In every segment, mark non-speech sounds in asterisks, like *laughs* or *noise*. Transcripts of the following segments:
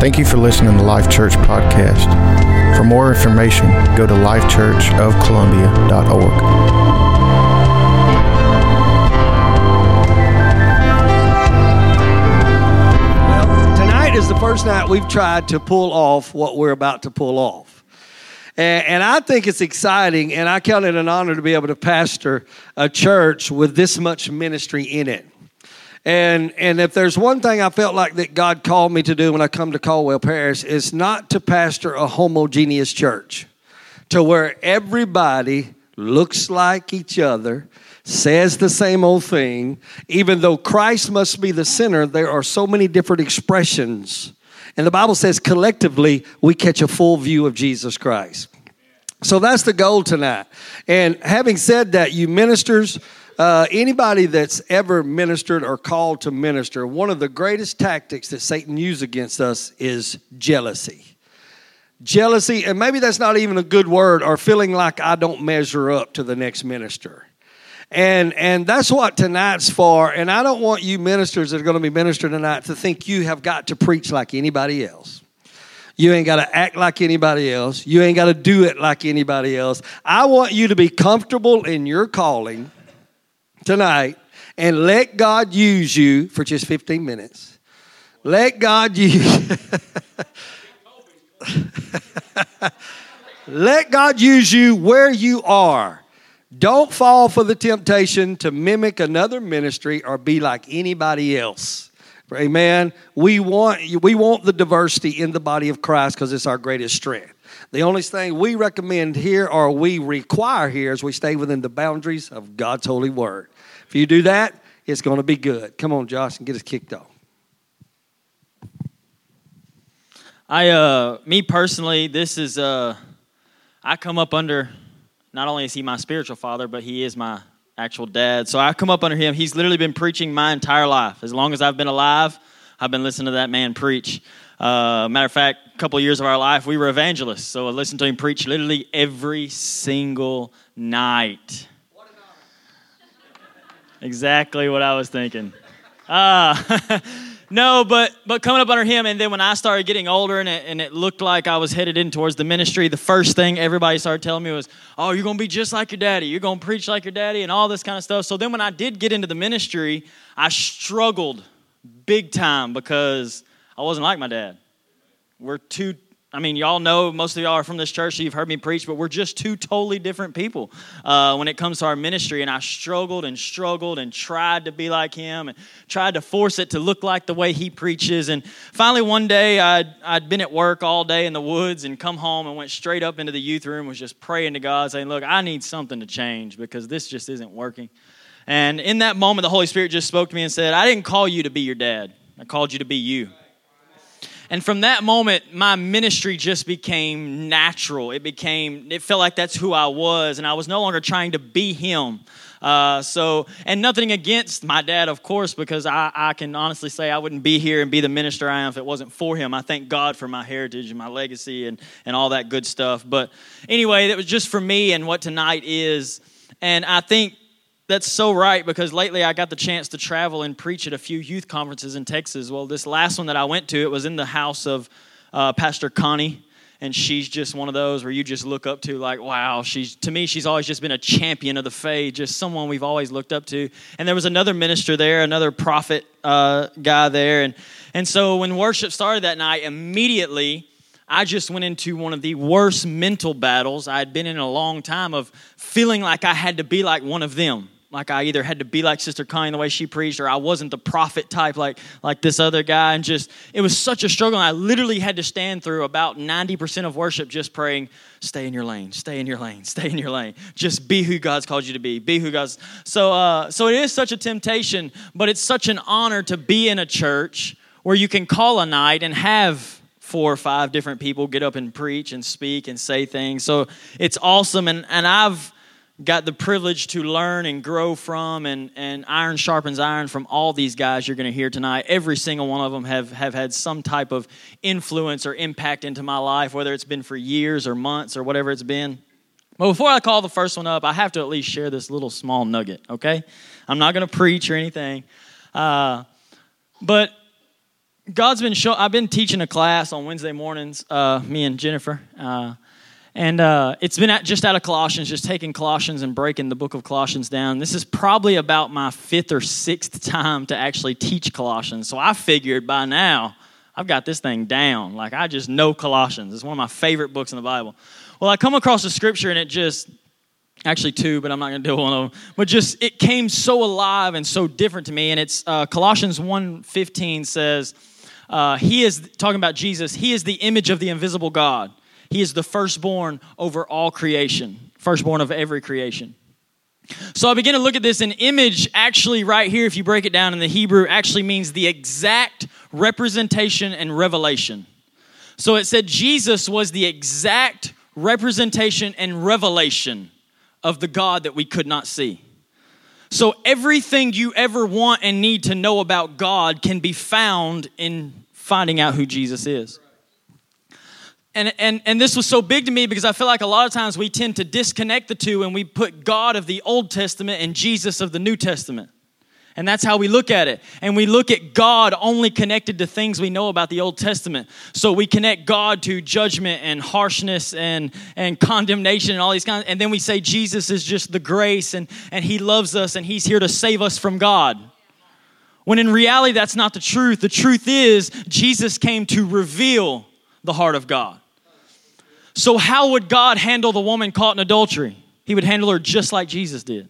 Thank you for listening to Life Church Podcast. For more information, go to lifechurchofcolumbia.org. Well, tonight is the first night we've tried to pull off what we're about to pull off. And I think it's exciting, and I count it an honor to be able to pastor a church with this much ministry in it. And, and if there's one thing I felt like that God called me to do when I come to Caldwell Parish, is not to pastor a homogeneous church to where everybody looks like each other, says the same old thing. Even though Christ must be the center, there are so many different expressions. And the Bible says collectively we catch a full view of Jesus Christ. So that's the goal tonight. And having said that, you ministers, uh, anybody that's ever ministered or called to minister, one of the greatest tactics that Satan uses against us is jealousy jealousy, and maybe that's not even a good word, or feeling like I don't measure up to the next minister. And and that's what tonight's for. And I don't want you ministers that are going to be ministering tonight to think you have got to preach like anybody else. You ain't got to act like anybody else. You ain't got to do it like anybody else. I want you to be comfortable in your calling tonight and let God use you for just 15 minutes. Let God use *laughs* Let God use you where you are. Don't fall for the temptation to mimic another ministry or be like anybody else. Amen. We want we want the diversity in the body of Christ because it's our greatest strength. The only thing we recommend here or we require here is we stay within the boundaries of God's holy word. If you do that, it's going to be good. Come on, Josh, and get us kicked off. I, uh, me personally, this is, uh, I come up under, not only is he my spiritual father, but he is my actual dad. So I come up under him. He's literally been preaching my entire life. As long as I've been alive, I've been listening to that man preach. Uh, matter of fact, a couple years of our life, we were evangelists. So I listened to him preach literally every single night. Exactly what I was thinking. Ah. *laughs* No, but but coming up under him, and then when I started getting older, and it, and it looked like I was headed in towards the ministry, the first thing everybody started telling me was, "Oh, you're gonna be just like your daddy. You're gonna preach like your daddy, and all this kind of stuff." So then, when I did get into the ministry, I struggled big time because I wasn't like my dad. We're two I mean, y'all know, most of y'all are from this church, so you've heard me preach, but we're just two totally different people uh, when it comes to our ministry. And I struggled and struggled and tried to be like him and tried to force it to look like the way he preaches. And finally, one day, I'd, I'd been at work all day in the woods and come home and went straight up into the youth room, was just praying to God, saying, Look, I need something to change because this just isn't working. And in that moment, the Holy Spirit just spoke to me and said, I didn't call you to be your dad, I called you to be you. And from that moment, my ministry just became natural. It became, it felt like that's who I was, and I was no longer trying to be him. Uh, so, and nothing against my dad, of course, because I, I can honestly say I wouldn't be here and be the minister I am if it wasn't for him. I thank God for my heritage and my legacy and, and all that good stuff. But anyway, that was just for me and what tonight is. And I think that's so right because lately I got the chance to travel and preach at a few youth conferences in Texas. Well, this last one that I went to, it was in the house of uh, Pastor Connie, and she's just one of those where you just look up to, like, wow, she's to me, she's always just been a champion of the faith, just someone we've always looked up to. And there was another minister there, another prophet uh, guy there, and and so when worship started that night, immediately. I just went into one of the worst mental battles I had been in a long time of feeling like I had to be like one of them like I either had to be like Sister Connie the way she preached, or I wasn't the prophet type like like this other guy, and just it was such a struggle. And I literally had to stand through about ninety percent of worship just praying, "Stay in your lane, stay in your lane, stay in your lane. Just be who God's called you to be. Be who God's." So, uh, so it is such a temptation, but it's such an honor to be in a church where you can call a night and have four or five different people get up and preach and speak and say things. So it's awesome, and and I've got the privilege to learn and grow from and, and iron sharpens iron from all these guys you're going to hear tonight every single one of them have, have had some type of influence or impact into my life whether it's been for years or months or whatever it's been but before i call the first one up i have to at least share this little small nugget okay i'm not going to preach or anything uh, but God's been show. I've been teaching a class on Wednesday mornings. Uh, me and Jennifer, uh, and uh, it's been at, just out of Colossians, just taking Colossians and breaking the book of Colossians down. This is probably about my fifth or sixth time to actually teach Colossians. So I figured by now I've got this thing down. Like I just know Colossians. It's one of my favorite books in the Bible. Well, I come across the scripture and it just actually two, but I'm not going to do one of them. But just it came so alive and so different to me. And it's uh, Colossians 1.15 says, uh, he is talking about Jesus. He is the image of the invisible God. He is the firstborn over all creation, firstborn of every creation. So I begin to look at this. An image, actually, right here, if you break it down in the Hebrew, actually means the exact representation and revelation. So it said Jesus was the exact representation and revelation of the God that we could not see. So everything you ever want and need to know about God can be found in finding out who Jesus is. And, and, and this was so big to me because I feel like a lot of times we tend to disconnect the two and we put God of the Old Testament and Jesus of the New Testament. And that's how we look at it. And we look at God only connected to things we know about the Old Testament. So we connect God to judgment and harshness and, and condemnation and all these kinds. And then we say Jesus is just the grace and, and He loves us and He's here to save us from God. When in reality, that's not the truth. The truth is, Jesus came to reveal the heart of God. So, how would God handle the woman caught in adultery? He would handle her just like Jesus did.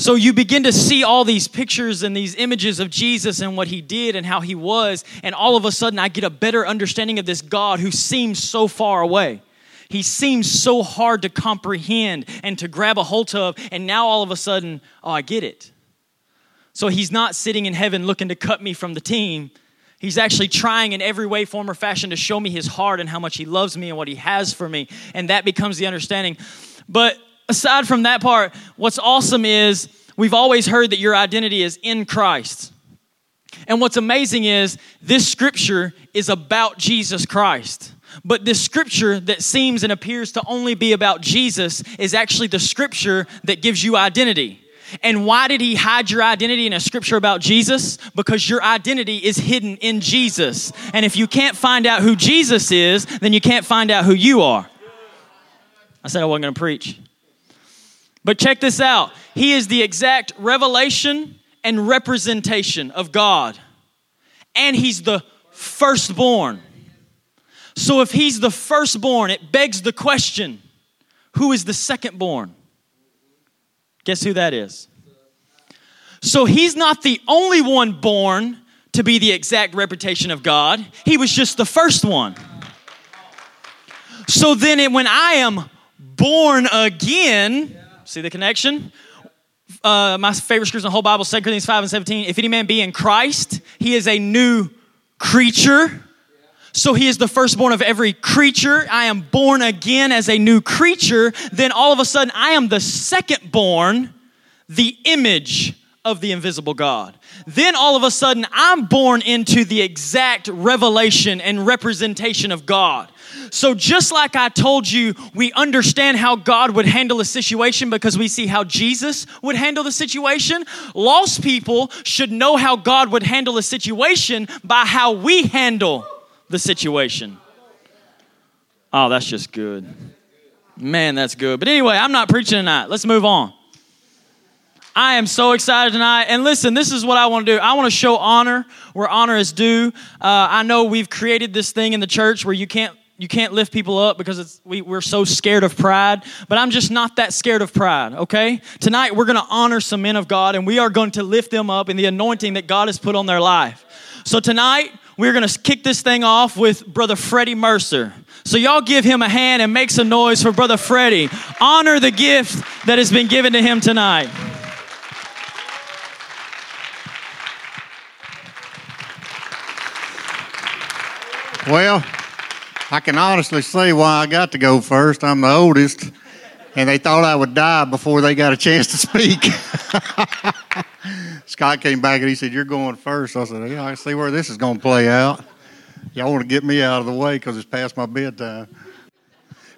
So you begin to see all these pictures and these images of Jesus and what he did and how he was, and all of a sudden I get a better understanding of this God who seems so far away. He seems so hard to comprehend and to grab a hold of, and now all of a sudden, oh, I get it. So he's not sitting in heaven looking to cut me from the team. He's actually trying in every way, form, or fashion to show me his heart and how much he loves me and what he has for me. And that becomes the understanding. But aside from that part, what's awesome is we've always heard that your identity is in Christ. And what's amazing is this scripture is about Jesus Christ. But this scripture that seems and appears to only be about Jesus is actually the scripture that gives you identity. And why did he hide your identity in a scripture about Jesus? Because your identity is hidden in Jesus. And if you can't find out who Jesus is, then you can't find out who you are. I said I wasn't going to preach. But check this out He is the exact revelation and representation of God, and He's the firstborn. So if He's the firstborn, it begs the question who is the secondborn? Guess who that is? So He's not the only one born to be the exact reputation of God, He was just the first one. So then, it, when I am born again, See the connection? Uh, my favorite scripture in the whole Bible, 2 Corinthians 5 and 17. If any man be in Christ, he is a new creature. So he is the firstborn of every creature. I am born again as a new creature. Then all of a sudden, I am the secondborn, the image of the invisible God. Then all of a sudden, I'm born into the exact revelation and representation of God. So, just like I told you, we understand how God would handle a situation because we see how Jesus would handle the situation. Lost people should know how God would handle a situation by how we handle the situation. Oh, that's just good. Man, that's good. But anyway, I'm not preaching tonight. Let's move on. I am so excited tonight. And listen, this is what I want to do. I want to show honor where honor is due. Uh, I know we've created this thing in the church where you can't you can't lift people up because we, we're so scared of pride. But I'm just not that scared of pride, okay? Tonight, we're to honor some men of God and we are going to lift them up in the anointing that God has put on their life. So tonight, we're going to kick this thing off with Brother Freddie Mercer. So, y'all give him a hand and make some noise for Brother Freddie. Honor the gift that has been given to him tonight. Well, I can honestly say why I got to go first. I'm the oldest, and they thought I would die before they got a chance to speak. *laughs* Scott came back and he said, You're going first. I said, Yeah, I see where this is going to play out. Y'all want to get me out of the way because it's past my bedtime.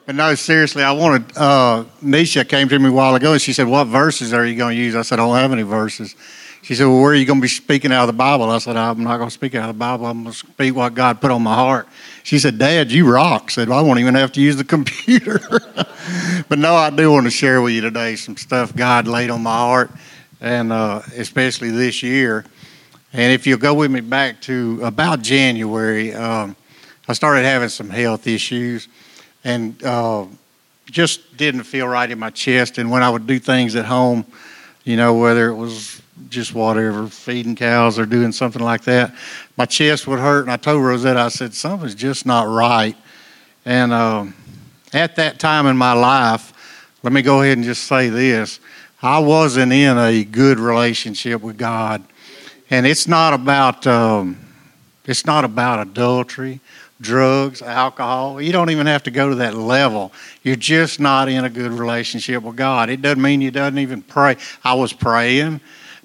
But no, seriously, I wanted. Uh, Nisha came to me a while ago and she said, What verses are you going to use? I said, I don't have any verses. She said, Well, where are you going to be speaking out of the Bible? I said, I'm not going to speak out of the Bible. I'm going to speak what God put on my heart. She said, Dad, you rock. I said, well, I won't even have to use the *laughs* computer. but no, I do want to share with you today some stuff God laid on my heart, and uh, especially this year. And if you'll go with me back to about January, um, I started having some health issues and uh, just didn't feel right in my chest. And when I would do things at home, you know, whether it was just whatever, feeding cows or doing something like that, my chest would hurt. And I told Rosetta, I said, something's just not right. And um, at that time in my life, let me go ahead and just say this I wasn't in a good relationship with God. And it's not about, um, it's not about adultery drugs, alcohol. You don't even have to go to that level. You're just not in a good relationship with God. It doesn't mean you doesn't even pray. I was praying,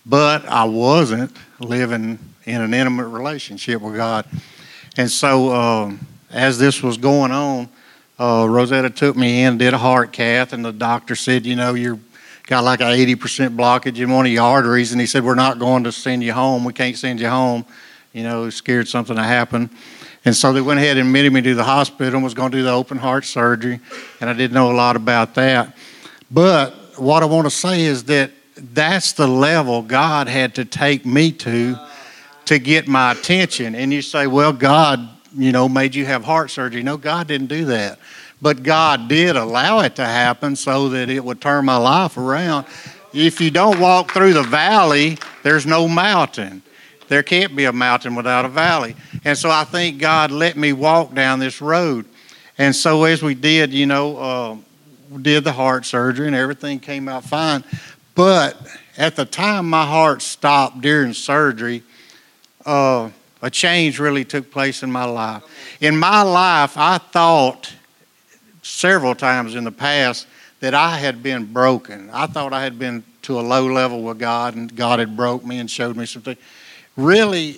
but I wasn't living in an intimate relationship with God. And so, um, as this was going on, uh, Rosetta took me in, did a heart cath, and the doctor said, you know, you're got like an 80% blockage in one of your arteries, and he said, we're not going to send you home. We can't send you home. You know, scared something to happen. And so they went ahead and admitted me to the hospital and was going to do the open heart surgery. And I didn't know a lot about that. But what I want to say is that that's the level God had to take me to to get my attention. And you say, well, God, you know, made you have heart surgery. No, God didn't do that. But God did allow it to happen so that it would turn my life around. If you don't walk through the valley, there's no mountain. There can't be a mountain without a valley. And so I think God let me walk down this road. And so as we did, you know, uh, did the heart surgery and everything came out fine. But at the time my heart stopped during surgery, uh, a change really took place in my life. In my life, I thought several times in the past that I had been broken. I thought I had been to a low level with God and God had broke me and showed me something really,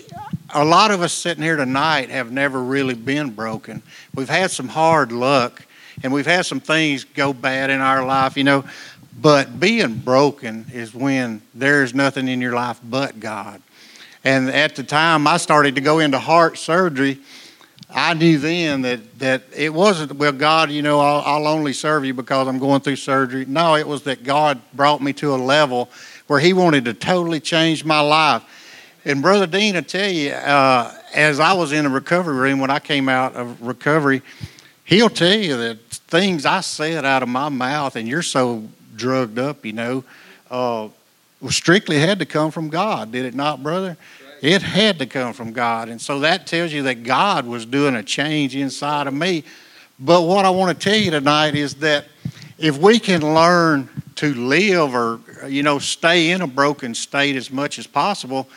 a lot of us sitting here tonight have never really been broken. We've had some hard luck and we've had some things go bad in our life, you know. But being broken is when there's nothing in your life but God. And at the time I started to go into heart surgery, I knew then that, that it wasn't, well, God, you know, I'll, I'll only serve you because I'm going through surgery. No, it was that God brought me to a level where He wanted to totally change my life. And Brother Dean, I tell you, uh, as I was in the recovery room when I came out of recovery, he'll tell you that things I said out of my mouth, and you're so drugged up, you know, uh, strictly had to come from God, did it not, brother? It had to come from God. And so that tells you that God was doing a change inside of me. But what I want to tell you tonight is that if we can learn to live or, you know, stay in a broken state as much as possible,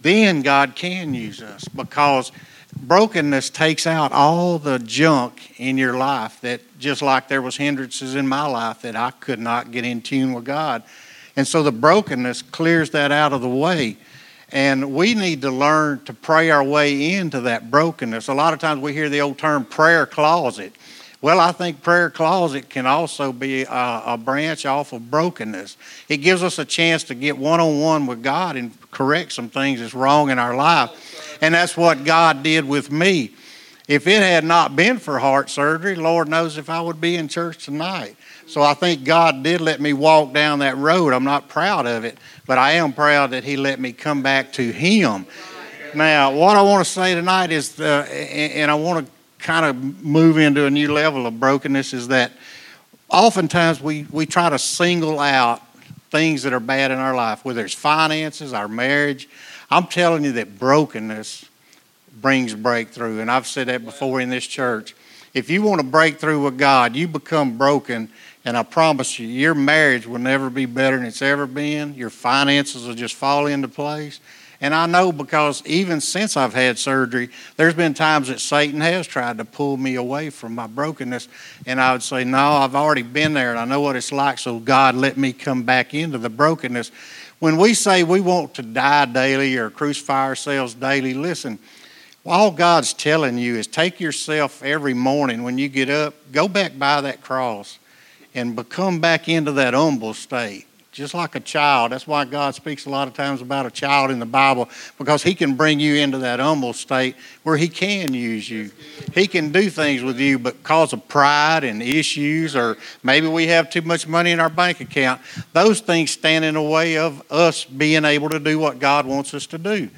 then God can use us because brokenness takes out all the junk in your life that just like there was hindrances in my life that I could not get in tune with God. And so the brokenness clears that out of the way. And we need to learn to pray our way into that brokenness. A lot of times we hear the old term prayer closet. Well, I think prayer closet can also be a, a branch off of brokenness. It gives us a chance to get one on one with God and correct some things that's wrong in our life. And that's what God did with me. If it had not been for heart surgery, Lord knows if I would be in church tonight. So I think God did let me walk down that road. I'm not proud of it, but I am proud that He let me come back to Him. Now, what I want to say tonight is, uh, and I want to kind of move into a new level of brokenness is that oftentimes we, we try to single out things that are bad in our life, whether it's finances, our marriage. I'm telling you that brokenness brings breakthrough. And I've said that before in this church. If you want to break through with God, you become broken, and I promise you, your marriage will never be better than it's ever been. Your finances will just fall into place. And I know because even since I've had surgery, there's been times that Satan has tried to pull me away from my brokenness. And I would say, No, I've already been there and I know what it's like. So God, let me come back into the brokenness. When we say we want to die daily or crucify ourselves daily, listen, all God's telling you is take yourself every morning when you get up, go back by that cross and become back into that humble state just like a child. That's why God speaks a lot of times about a child in the Bible, because He can bring you into that humble state where He can use you. He can do things with you, but because of pride and issues, or maybe we have too much money in our bank account, those things stand in the way of us being able to do what God wants us to do.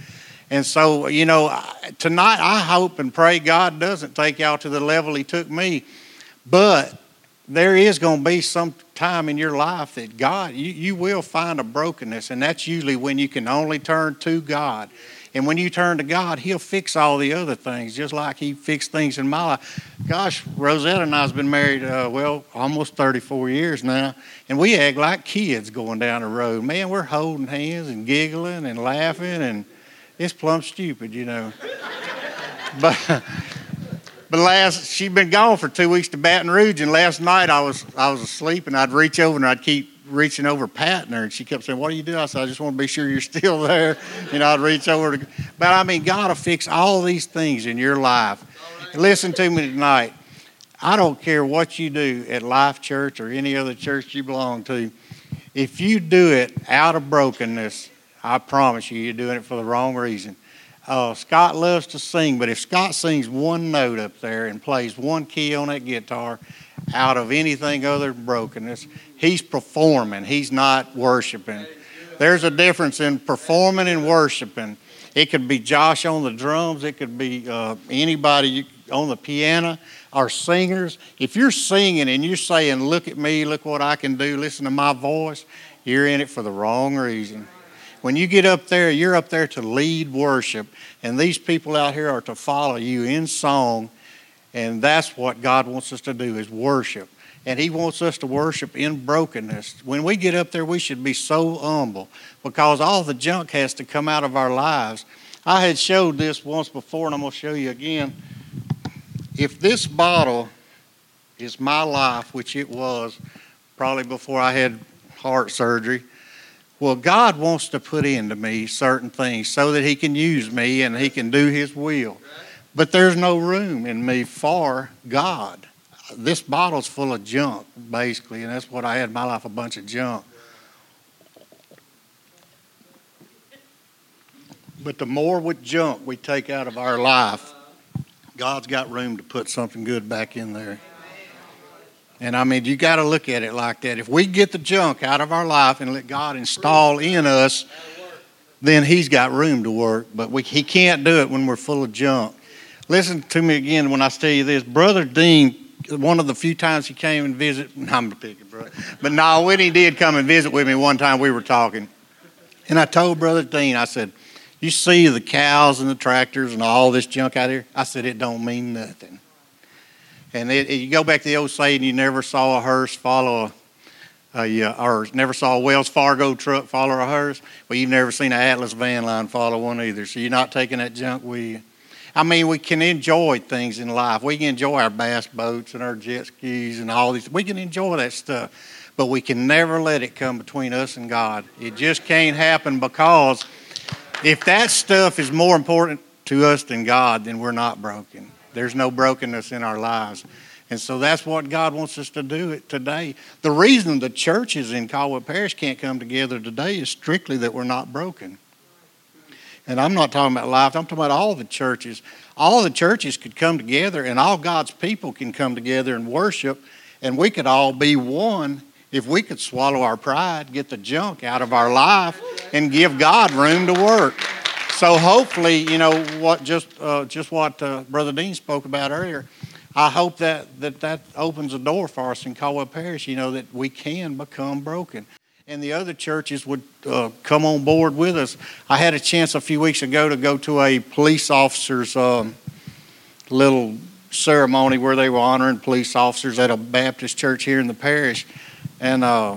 And so, you know, tonight I hope and pray God doesn't take y'all to the level He took me, but there is going to be some time in your life that God, you, you will find a brokenness, and that's usually when you can only turn to God. And when you turn to God, He'll fix all the other things, just like He fixed things in my life. Gosh, Rosetta and I have been married, uh, well, almost 34 years now, and we act like kids going down the road. Man, we're holding hands and giggling and laughing, and it's plumb stupid, you know. *laughs* but but last she'd been gone for two weeks to Baton Rouge, and last night I was I was asleep, and I'd reach over and I'd keep reaching over patting her, and she kept saying, "What do you do?" I said, "I just want to be sure you're *laughs* still there." You know, I'd reach over to, but I mean, God will fix all these things in your life. Listen to me tonight. I don't care what you do at Life Church or any other church you belong to. If you do it out of brokenness, I promise you, you're doing it for the wrong reason. Uh, Scott loves to sing, but if Scott sings one note up there and plays one key on that guitar out of anything other than brokenness, he's performing. He's not worshiping. There's a difference in performing and worshiping. It could be Josh on the drums, it could be uh, anybody on the piano or singers. If you're singing and you're saying, Look at me, look what I can do, listen to my voice, you're in it for the wrong reason. When you get up there, you're up there to lead worship, and these people out here are to follow you in song, and that's what God wants us to do is worship. And He wants us to worship in brokenness. When we get up there, we should be so humble because all the junk has to come out of our lives. I had showed this once before, and I'm going to show you again. If this bottle is my life, which it was probably before I had heart surgery, well, God wants to put into me certain things so that He can use me and He can do His will. But there's no room in me for God. This bottle's full of junk, basically, and that's what I had in my life a bunch of junk. But the more with junk we take out of our life, God's got room to put something good back in there. And I mean, you got to look at it like that. If we get the junk out of our life and let God install in us, then He's got room to work. But we, He can't do it when we're full of junk. Listen to me again when I tell you this. Brother Dean, one of the few times he came and visit, *laughs* I'm picking, brother. But no, when he did come and visit with me one time, we were talking. And I told Brother Dean, I said, You see the cows and the tractors and all this junk out here? I said, It don't mean nothing. And it, it, you go back to the old saying, you never saw a hearse follow a, a or never saw a Wells Fargo truck follow a hearse. Well, you've never seen an Atlas van line follow one either. So you're not taking that junk with you. I mean, we can enjoy things in life. We can enjoy our bass boats and our jet skis and all these. We can enjoy that stuff, but we can never let it come between us and God. It just can't happen because if that stuff is more important to us than God, then we're not broken. There's no brokenness in our lives. And so that's what God wants us to do today. The reason the churches in Caldwell Parish can't come together today is strictly that we're not broken. And I'm not talking about life, I'm talking about all the churches. All the churches could come together and all God's people can come together and worship, and we could all be one if we could swallow our pride, get the junk out of our life, and give God room to work. So hopefully, you know what just uh, just what uh, Brother Dean spoke about earlier. I hope that, that that opens a door for us in Caldwell Parish. You know that we can become broken, and the other churches would uh, come on board with us. I had a chance a few weeks ago to go to a police officers' um, little ceremony where they were honoring police officers at a Baptist church here in the parish, and uh,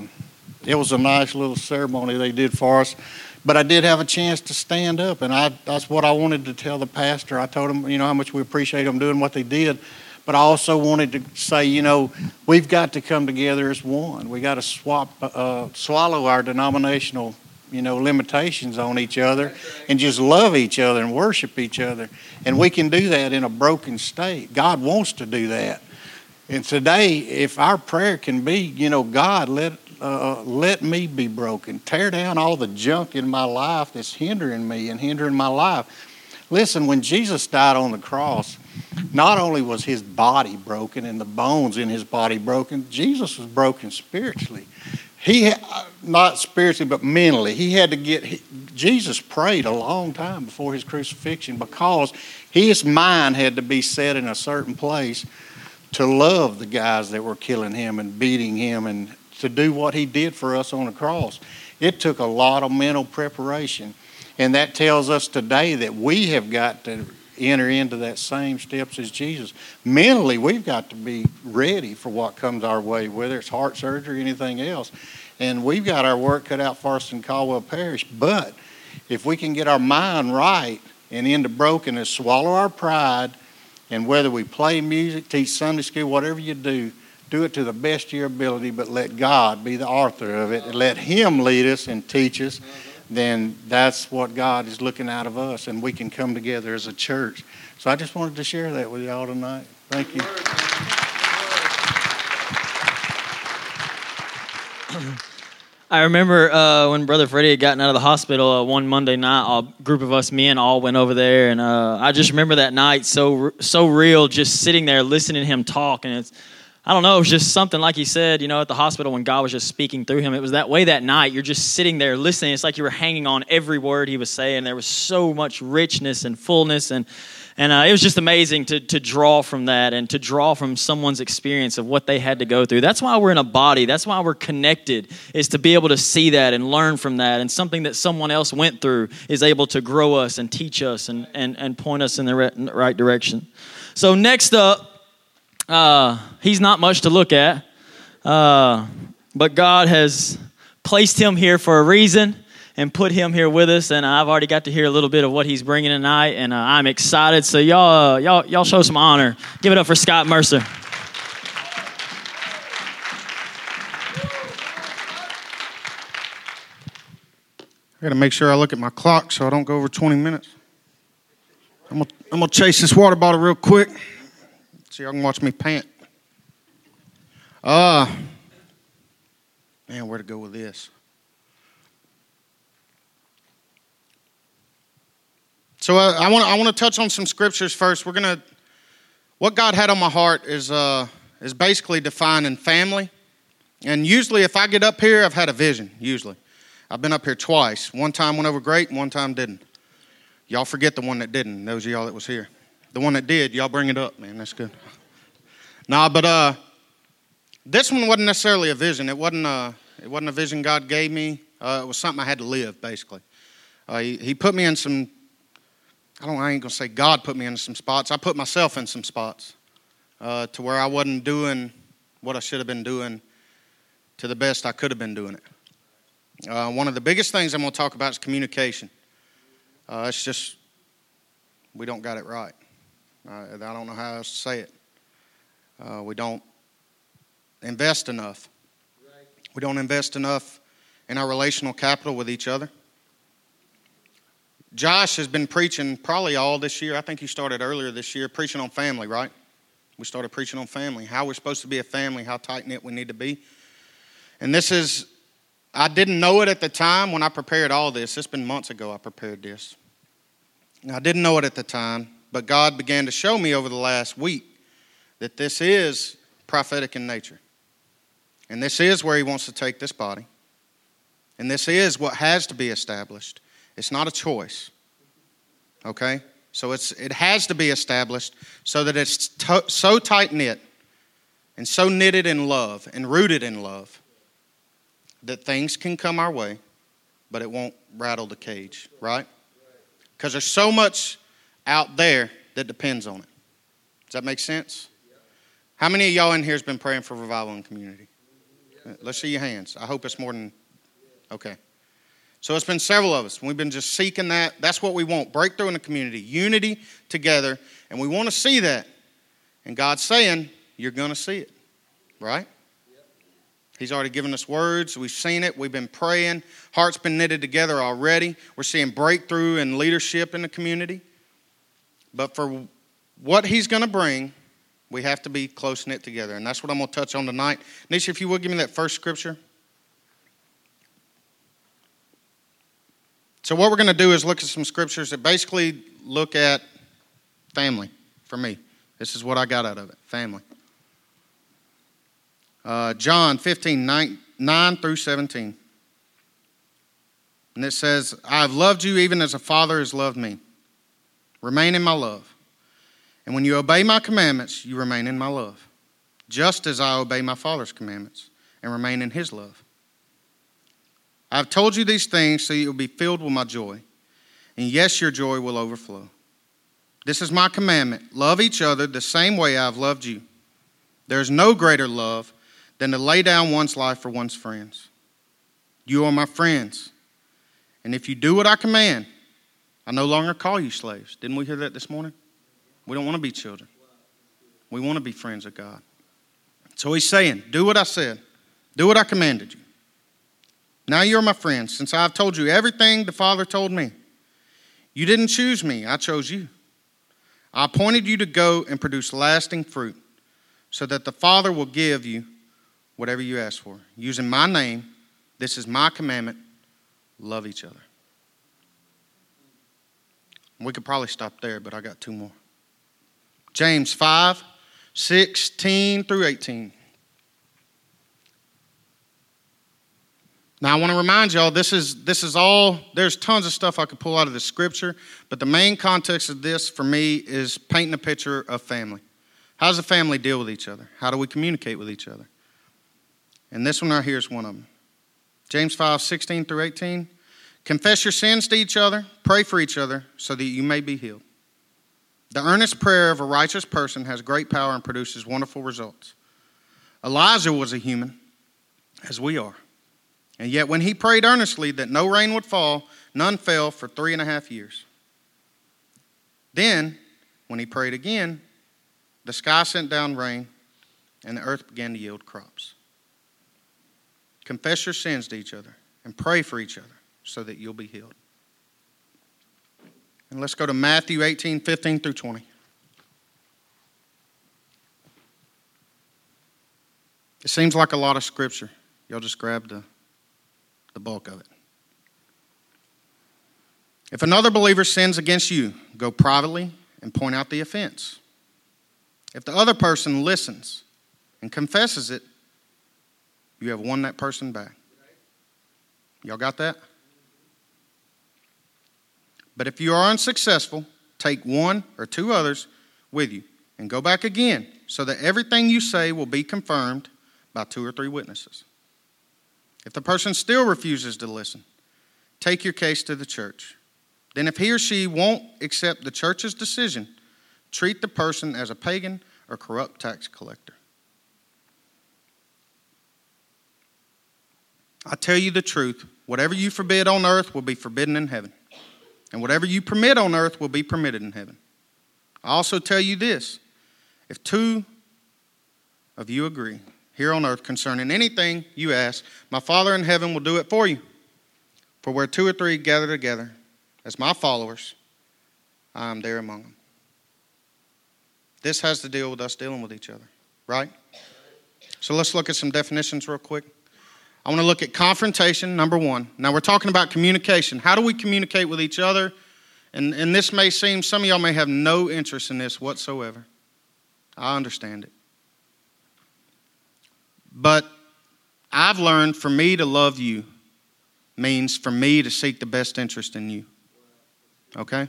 it was a nice little ceremony they did for us. But I did have a chance to stand up, and I, that's what I wanted to tell the pastor. I told him, you know, how much we appreciate them doing what they did. But I also wanted to say, you know, we've got to come together as one. We got to swap, uh, swallow our denominational, you know, limitations on each other, and just love each other and worship each other. And we can do that in a broken state. God wants to do that. And today, if our prayer can be, you know, God, let uh, let me be broken. Tear down all the junk in my life that's hindering me and hindering my life. Listen, when Jesus died on the cross, not only was his body broken and the bones in his body broken, Jesus was broken spiritually. He, not spiritually, but mentally, he had to get, he, Jesus prayed a long time before his crucifixion because his mind had to be set in a certain place to love the guys that were killing him and beating him and to do what he did for us on the cross. It took a lot of mental preparation. And that tells us today that we have got to enter into that same steps as Jesus. Mentally, we've got to be ready for what comes our way, whether it's heart surgery or anything else. And we've got our work cut out for us in Caldwell Parish. But if we can get our mind right and into brokenness, swallow our pride, and whether we play music, teach Sunday school, whatever you do, do it to the best of your ability, but let God be the author of it let Him lead us and teach us then that's what God is looking out of us, and we can come together as a church. So I just wanted to share that with y'all tonight. Thank you. I remember uh, when Brother Freddie had gotten out of the hospital uh, one Monday night. A group of us men all went over there, and uh, I just remember that night so so real, just sitting there listening to him talk, and it's I don't know, it was just something like he said, you know, at the hospital when God was just speaking through him. It was that way that night. You're just sitting there listening. It's like you were hanging on every word he was saying. There was so much richness and fullness. And, and uh, it was just amazing to, to draw from that and to draw from someone's experience of what they had to go through. That's why we're in a body. That's why we're connected, is to be able to see that and learn from that. And something that someone else went through is able to grow us and teach us and, and, and point us in the right direction. So, next up, uh, he's not much to look at, uh, but God has placed him here for a reason and put him here with us. And I've already got to hear a little bit of what he's bringing tonight, and uh, I'm excited. So y'all, uh, y'all, y'all show some honor. Give it up for Scott Mercer. I got to make sure I look at my clock so I don't go over 20 minutes. I'm going I'm to chase this water bottle real quick. So y'all can watch me pant. Uh, man, where to go with this? So uh, I want I want to touch on some scriptures first. We're gonna what God had on my heart is uh, is basically defining family. And usually, if I get up here, I've had a vision. Usually, I've been up here twice. One time went over great, one time didn't. Y'all forget the one that didn't. Those of y'all that was here. The one that did, y'all bring it up, man. That's good. Nah, but uh, this one wasn't necessarily a vision. It wasn't a, uh, it wasn't a vision God gave me. Uh, it was something I had to live, basically. Uh, he, he put me in some, I don't I ain't to say God put me in some spots. I put myself in some spots uh, to where I wasn't doing what I should have been doing to the best I could have been doing it. Uh, one of the biggest things I'm to talk about is communication. Uh, it's just, we don't got it right. I, I don't know how else to say it. Uh, we don't invest enough. Right. We don't invest enough in our relational capital with each other. Josh has been preaching probably all this year. I think he started earlier this year, preaching on family, right? We started preaching on family, how we're supposed to be a family, how tight knit we need to be. And this is, I didn't know it at the time when I prepared all this. It's been months ago I prepared this. I didn't know it at the time, but God began to show me over the last week that this is prophetic in nature. And this is where He wants to take this body. And this is what has to be established. It's not a choice. Okay? So it's, it has to be established so that it's to, so tight knit and so knitted in love and rooted in love that things can come our way, but it won't rattle the cage, right? Because there's so much out there that depends on it. Does that make sense? How many of y'all in here has been praying for revival in community? Uh, let's see your hands. I hope it's more than okay. So it's been several of us. We've been just seeking that. That's what we want breakthrough in the community, unity together. And we want to see that. And God's saying, You're going to see it, right? He's already given us words. We've seen it. We've been praying. Hearts been knitted together already. We're seeing breakthrough and leadership in the community. But for what he's going to bring, we have to be close knit together. And that's what I'm going to touch on tonight. Nisha, if you would give me that first scripture. So, what we're going to do is look at some scriptures that basically look at family for me. This is what I got out of it family. Uh, John 15, 9, 9 through 17. And it says, I've loved you even as a father has loved me. Remain in my love. And when you obey my commandments, you remain in my love, just as I obey my Father's commandments and remain in his love. I have told you these things so you'll be filled with my joy. And yes, your joy will overflow. This is my commandment love each other the same way I have loved you. There is no greater love than to lay down one's life for one's friends. You are my friends. And if you do what I command, I no longer call you slaves. Didn't we hear that this morning? We don't want to be children. We want to be friends of God. So he's saying, Do what I said, do what I commanded you. Now you're my friends, since I've told you everything the Father told me. You didn't choose me, I chose you. I appointed you to go and produce lasting fruit, so that the Father will give you whatever you ask for. Using my name, this is my commandment love each other. We could probably stop there, but I got two more. James 5 16 through 18. Now, I want to remind y'all this is, this is all, there's tons of stuff I could pull out of the scripture, but the main context of this for me is painting a picture of family. How does a family deal with each other? How do we communicate with each other? And this one right here is one of them. James 5 16 through 18. Confess your sins to each other, pray for each other, so that you may be healed. The earnest prayer of a righteous person has great power and produces wonderful results. Elijah was a human, as we are. And yet, when he prayed earnestly that no rain would fall, none fell for three and a half years. Then, when he prayed again, the sky sent down rain, and the earth began to yield crops. Confess your sins to each other and pray for each other so that you'll be healed. And let's go to Matthew 18, 15 through 20. It seems like a lot of scripture. Y'all just grab the, the bulk of it. If another believer sins against you, go privately and point out the offense. If the other person listens and confesses it, you have won that person back. Y'all got that? But if you are unsuccessful, take one or two others with you and go back again so that everything you say will be confirmed by two or three witnesses. If the person still refuses to listen, take your case to the church. Then, if he or she won't accept the church's decision, treat the person as a pagan or corrupt tax collector. I tell you the truth whatever you forbid on earth will be forbidden in heaven and whatever you permit on earth will be permitted in heaven. I also tell you this if two of you agree here on earth concerning anything you ask, my Father in heaven will do it for you. For where two or three gather together as my followers, I am there among them. This has to deal with us dealing with each other, right? So let's look at some definitions real quick. I want to look at confrontation, number one. Now, we're talking about communication. How do we communicate with each other? And, and this may seem, some of y'all may have no interest in this whatsoever. I understand it. But I've learned for me to love you means for me to seek the best interest in you. Okay?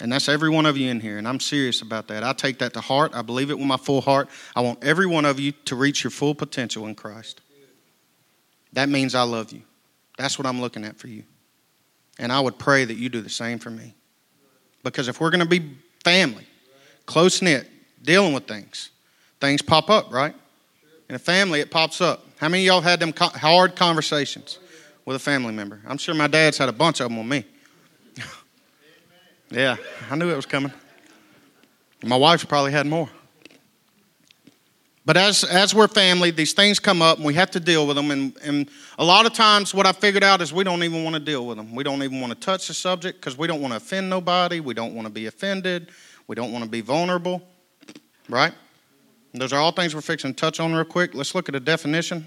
And that's every one of you in here, and I'm serious about that. I take that to heart. I believe it with my full heart. I want every one of you to reach your full potential in Christ. That means I love you. That's what I'm looking at for you. And I would pray that you do the same for me. Because if we're going to be family, close knit, dealing with things, things pop up, right? In a family, it pops up. How many of y'all had them hard conversations with a family member? I'm sure my dad's had a bunch of them with me. *laughs* yeah, I knew it was coming. My wife's probably had more. But as, as we're family, these things come up and we have to deal with them. And, and a lot of times, what I figured out is we don't even want to deal with them. We don't even want to touch the subject because we don't want to offend nobody. We don't want to be offended. We don't want to be vulnerable. Right? Those are all things we're fixing to touch on real quick. Let's look at a definition.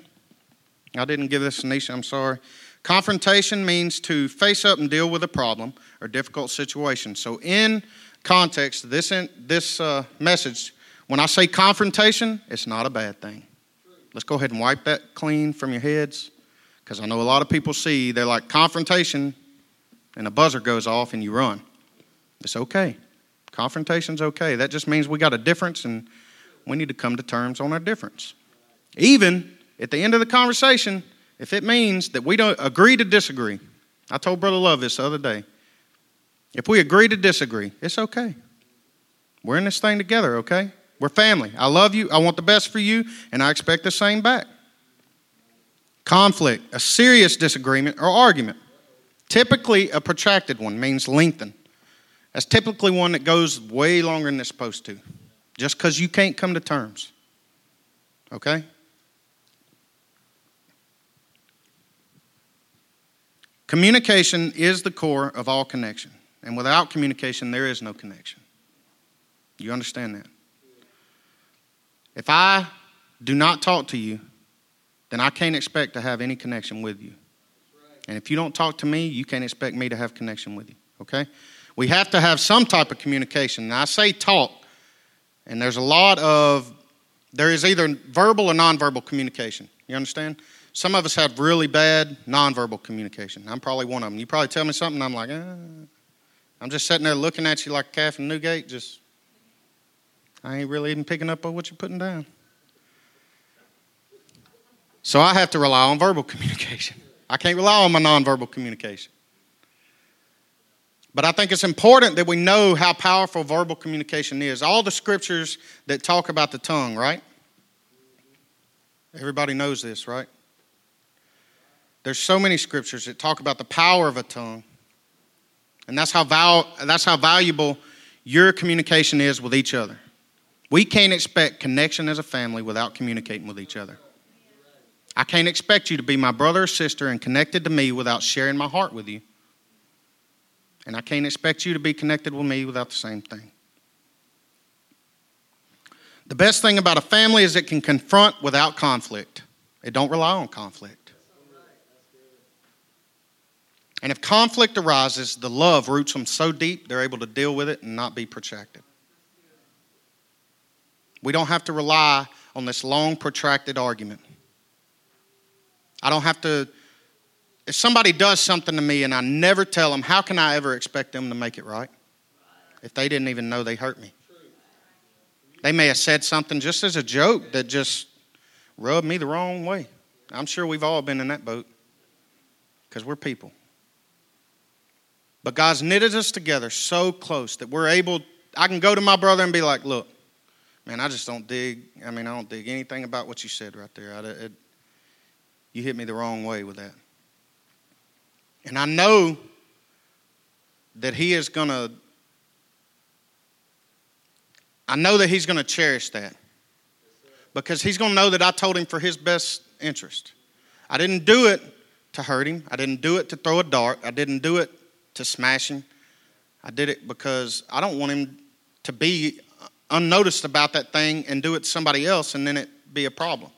I didn't give this to Nisha, I'm sorry. Confrontation means to face up and deal with a problem or difficult situation. So, in context, this, in, this uh, message, when I say confrontation, it's not a bad thing. Let's go ahead and wipe that clean from your heads because I know a lot of people see they're like confrontation and a buzzer goes off and you run. It's okay. Confrontation's okay. That just means we got a difference and we need to come to terms on our difference. Even at the end of the conversation, if it means that we don't agree to disagree. I told Brother Love this the other day. If we agree to disagree, it's okay. We're in this thing together, okay? We're family. I love you. I want the best for you, and I expect the same back. Conflict, a serious disagreement or argument. Typically, a protracted one means lengthen. That's typically one that goes way longer than it's supposed to, just because you can't come to terms. Okay? Communication is the core of all connection. And without communication, there is no connection. You understand that? If I do not talk to you, then I can't expect to have any connection with you. And if you don't talk to me, you can't expect me to have connection with you. Okay? We have to have some type of communication. Now, I say talk, and there's a lot of, there is either verbal or nonverbal communication. You understand? Some of us have really bad nonverbal communication. I'm probably one of them. You probably tell me something, I'm like, eh. I'm just sitting there looking at you like a calf in Newgate, just, I ain't really even picking up on what you're putting down. So I have to rely on verbal *laughs* communication. I can't rely on my nonverbal communication. But I think it's important that we know how powerful verbal communication is. All the scriptures that talk about the tongue, right? Everybody knows this, right? There's so many scriptures that talk about the power of a tongue. And that's how, val- that's how valuable your communication is with each other. We can't expect connection as a family without communicating with each other. I can't expect you to be my brother or sister and connected to me without sharing my heart with you. And I can't expect you to be connected with me without the same thing. The best thing about a family is it can confront without conflict. It don't rely on conflict. And if conflict arises, the love roots them so deep they're able to deal with it and not be protracted. We don't have to rely on this long, protracted argument. I don't have to if somebody does something to me and I never tell them, how can I ever expect them to make it right? If they didn't even know they hurt me. They may have said something just as a joke that just rubbed me the wrong way. I'm sure we've all been in that boat because we're people. But God's knitted us together so close that we're able, I can go to my brother and be like, look, man, I just don't dig, I mean, I don't dig anything about what you said right there. I, it, you hit me the wrong way with that. And I know that He is going to, I know that He's going to cherish that because He's going to know that I told Him for His best interest. I didn't do it to hurt Him, I didn't do it to throw a dart, I didn't do it to smash Him. I did it because I don't want Him to be unnoticed about that thing and do it to somebody else and then it be a problem.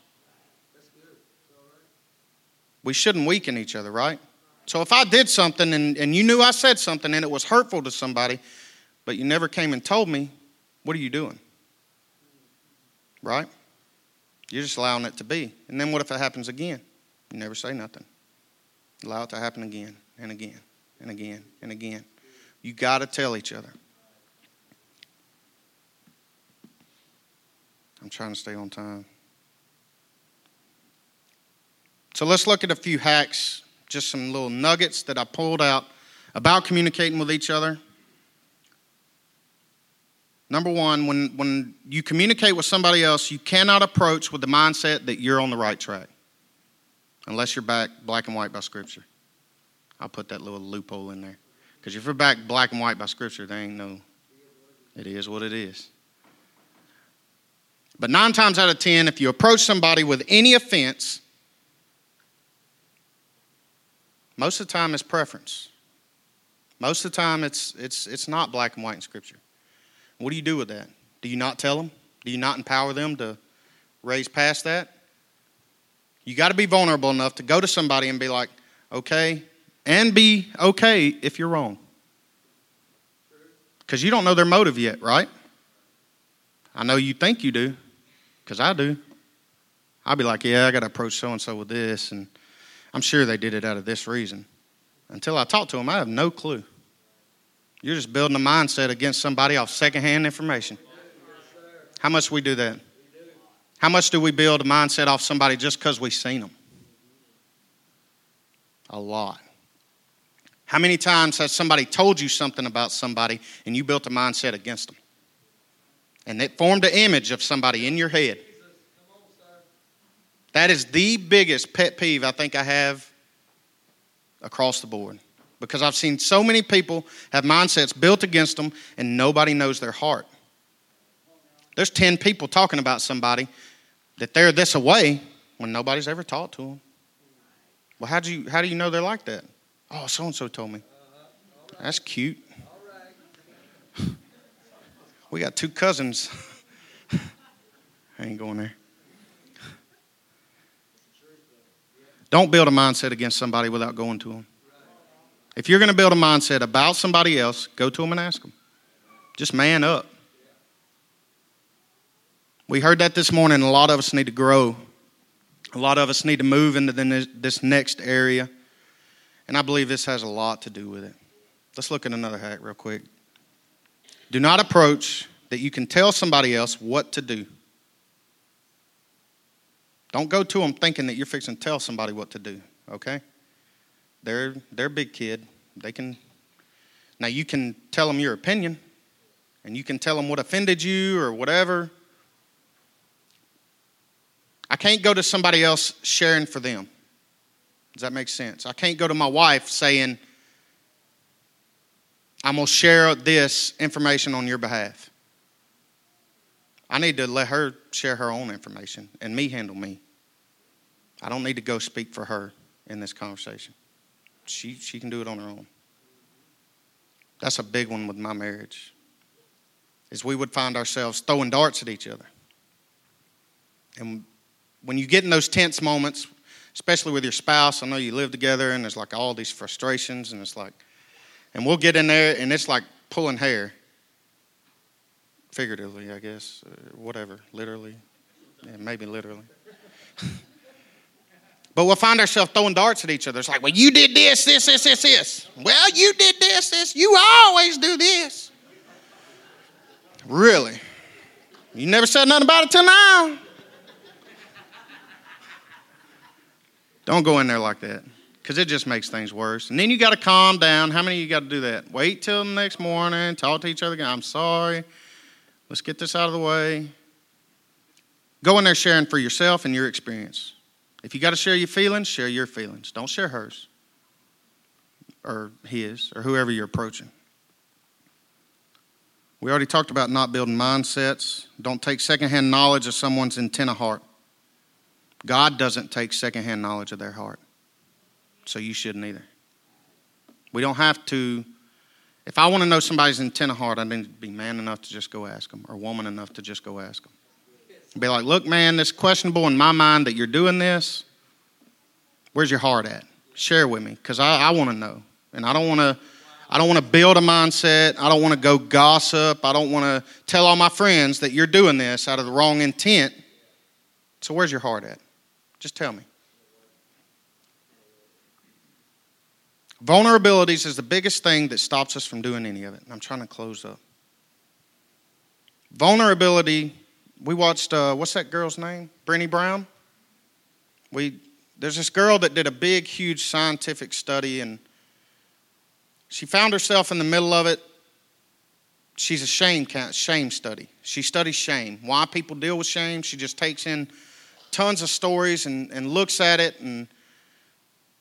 We shouldn't weaken each other, right? So if I did something and, and you knew I said something and it was hurtful to somebody, but you never came and told me, what are you doing? Right? You're just allowing it to be. And then what if it happens again? You never say nothing. Allow it to happen again and again and again and again. You got to tell each other. I'm trying to stay on time. So let's look at a few hacks just some little nuggets that I pulled out about communicating with each other. Number one, when, when you communicate with somebody else, you cannot approach with the mindset that you're on the right track unless you're back black and white by Scripture. I'll put that little loophole in there. Because if you're back black and white by Scripture, there ain't no, it is what it is. But nine times out of ten, if you approach somebody with any offense, Most of the time, it's preference. Most of the time, it's, it's, it's not black and white in Scripture. What do you do with that? Do you not tell them? Do you not empower them to raise past that? You got to be vulnerable enough to go to somebody and be like, okay? And be okay if you're wrong. Because you don't know their motive yet, right? I know you think you do, because I do. I'll be like, yeah, I got to approach so and so with this, and I'm sure they did it out of this reason. Until I talk to them, I have no clue. You're just building a mindset against somebody off secondhand information. How much we do that? How much do we build a mindset off somebody just because we've seen them? A lot. How many times has somebody told you something about somebody and you built a mindset against them? And it formed an image of somebody in your head. That is the biggest pet peeve I think I have across the board. Because I've seen so many people have mindsets built against them and nobody knows their heart. There's 10 people talking about somebody that they're this away when nobody's ever talked to them. Well, how do you, how do you know they're like that? Oh, so and so told me. That's cute. We got two cousins. *laughs* I ain't going there. Don't build a mindset against somebody without going to them. If you're going to build a mindset about somebody else, go to them and ask them. Just man up. We heard that this morning. A lot of us need to grow. A lot of us need to move into this next area. And I believe this has a lot to do with it. Let's look at another hack real quick. Do not approach that you can tell somebody else what to do. Don't go to them thinking that you're fixing to tell somebody what to do, okay? They're, they're a big kid. They can, now you can tell them your opinion and you can tell them what offended you or whatever. I can't go to somebody else sharing for them. Does that make sense? I can't go to my wife saying, I'm going to share this information on your behalf. I need to let her share her own information and me handle me. I don't need to go speak for her in this conversation. She, she can do it on her own. That's a big one with my marriage. Is we would find ourselves throwing darts at each other. And when you get in those tense moments, especially with your spouse, I know you live together and there's like all these frustrations and it's like, and we'll get in there and it's like pulling hair figuratively, I guess, uh, whatever, literally, yeah, maybe literally. *laughs* but we'll find ourselves throwing darts at each other. It's like, well, you did this, this, this, this, this. Well, you did this, this. You always do this. Really? You never said nothing about it till now. Don't go in there like that because it just makes things worse. And then you got to calm down. How many of you got to do that? Wait till the next morning, talk to each other again. I'm sorry. Let's get this out of the way. Go in there sharing for yourself and your experience. If you got to share your feelings, share your feelings. Don't share hers or his or whoever you're approaching. We already talked about not building mindsets. Don't take secondhand knowledge of someone's intent of heart. God doesn't take secondhand knowledge of their heart. So you shouldn't either. We don't have to if I want to know somebody's intent of heart, I need to be man enough to just go ask them, or woman enough to just go ask them. Be like, look, man, this questionable in my mind that you're doing this. Where's your heart at? Share with me, because I, I want to know, and I don't want to. I don't want to build a mindset. I don't want to go gossip. I don't want to tell all my friends that you're doing this out of the wrong intent. So, where's your heart at? Just tell me. Vulnerabilities is the biggest thing that stops us from doing any of it. I'm trying to close up. Vulnerability, we watched, uh, what's that girl's name? Brenny Brown? We, there's this girl that did a big, huge scientific study, and she found herself in the middle of it. She's a shame, shame study. She studies shame, why people deal with shame. She just takes in tons of stories and, and looks at it and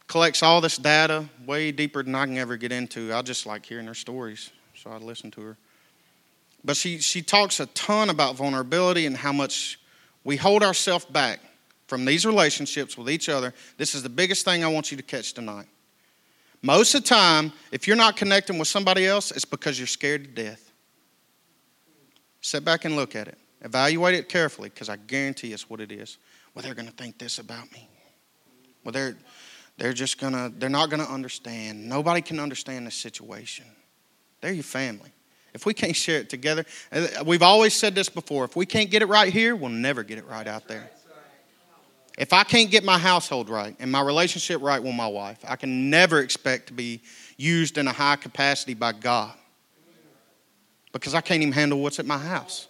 collects all this data way deeper than I can ever get into. I just like hearing her stories, so I listen to her. But she, she talks a ton about vulnerability and how much we hold ourselves back from these relationships with each other. This is the biggest thing I want you to catch tonight. Most of the time, if you're not connecting with somebody else, it's because you're scared to death. Sit back and look at it. Evaluate it carefully because I guarantee it's what it is. Well, they're going to think this about me. Well, they're, they're just gonna, they're not gonna understand. Nobody can understand this situation. They're your family. If we can't share it together, uh, we've always said this before if we can't get it right here, we'll never get it right out there. If I can't get my household right and my relationship right with my wife, I can never expect to be used in a high capacity by God because I can't even handle what's at my house.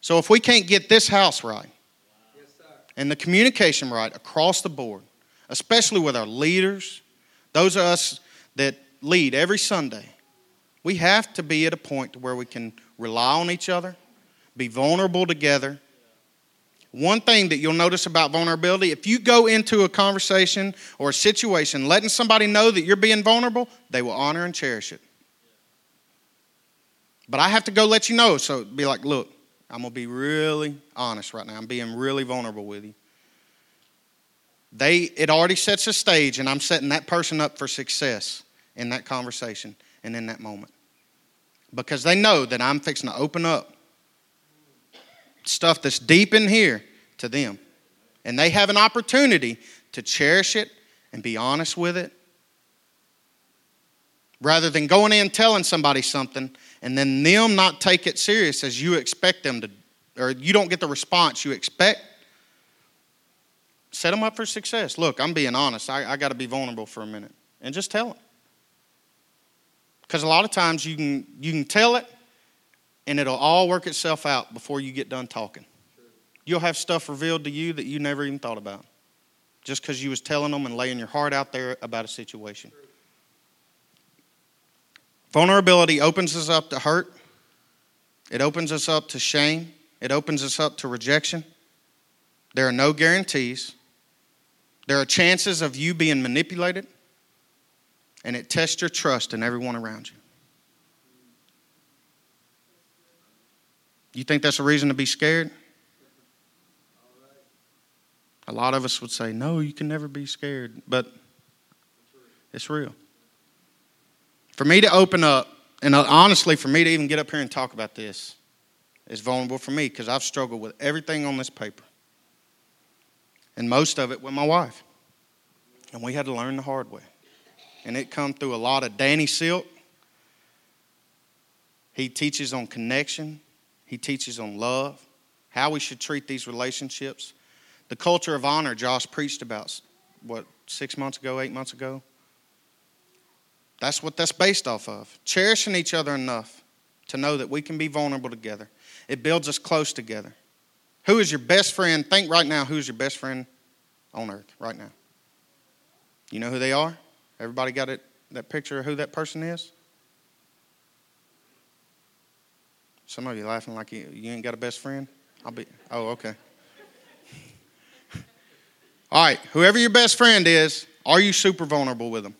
So if we can't get this house right and the communication right across the board, especially with our leaders, those of us that lead every Sunday, we have to be at a point to where we can rely on each other, be vulnerable together. One thing that you'll notice about vulnerability, if you go into a conversation or a situation letting somebody know that you're being vulnerable, they will honor and cherish it. But I have to go let you know. So be like, look, I'm going to be really honest right now. I'm being really vulnerable with you. They, it already sets a stage, and I'm setting that person up for success in that conversation and in that moment because they know that I'm fixing to open up stuff that's deep in here to them. And they have an opportunity to cherish it and be honest with it. Rather than going in telling somebody something and then them not take it serious as you expect them to, or you don't get the response you expect, set them up for success. Look, I'm being honest. I, I got to be vulnerable for a minute. And just tell them. Because a lot of times you can, you can tell it and it'll all work itself out before you get done talking. You'll have stuff revealed to you that you never even thought about just because you was telling them and laying your heart out there about a situation. Vulnerability opens us up to hurt. It opens us up to shame. It opens us up to rejection. There are no guarantees. There are chances of you being manipulated and it tests your trust in everyone around you. You think that's a reason to be scared? A lot of us would say, no, you can never be scared, but it's real. For me to open up, and uh, honestly, for me to even get up here and talk about this, is vulnerable for me because I've struggled with everything on this paper. And most of it with my wife. And we had to learn the hard way and it come through a lot of Danny Silk. He teaches on connection. He teaches on love, how we should treat these relationships. The culture of honor Josh preached about, what, six months ago, eight months ago? That's what that's based off of. Cherishing each other enough to know that we can be vulnerable together. It builds us close together. Who is your best friend? Think right now who's your best friend on earth right now? You know who they are? Everybody got it, that picture of who that person is? Some of you laughing like you, you ain't got a best friend? I'll be, oh, okay. *laughs* All right, whoever your best friend is, are you super vulnerable with them?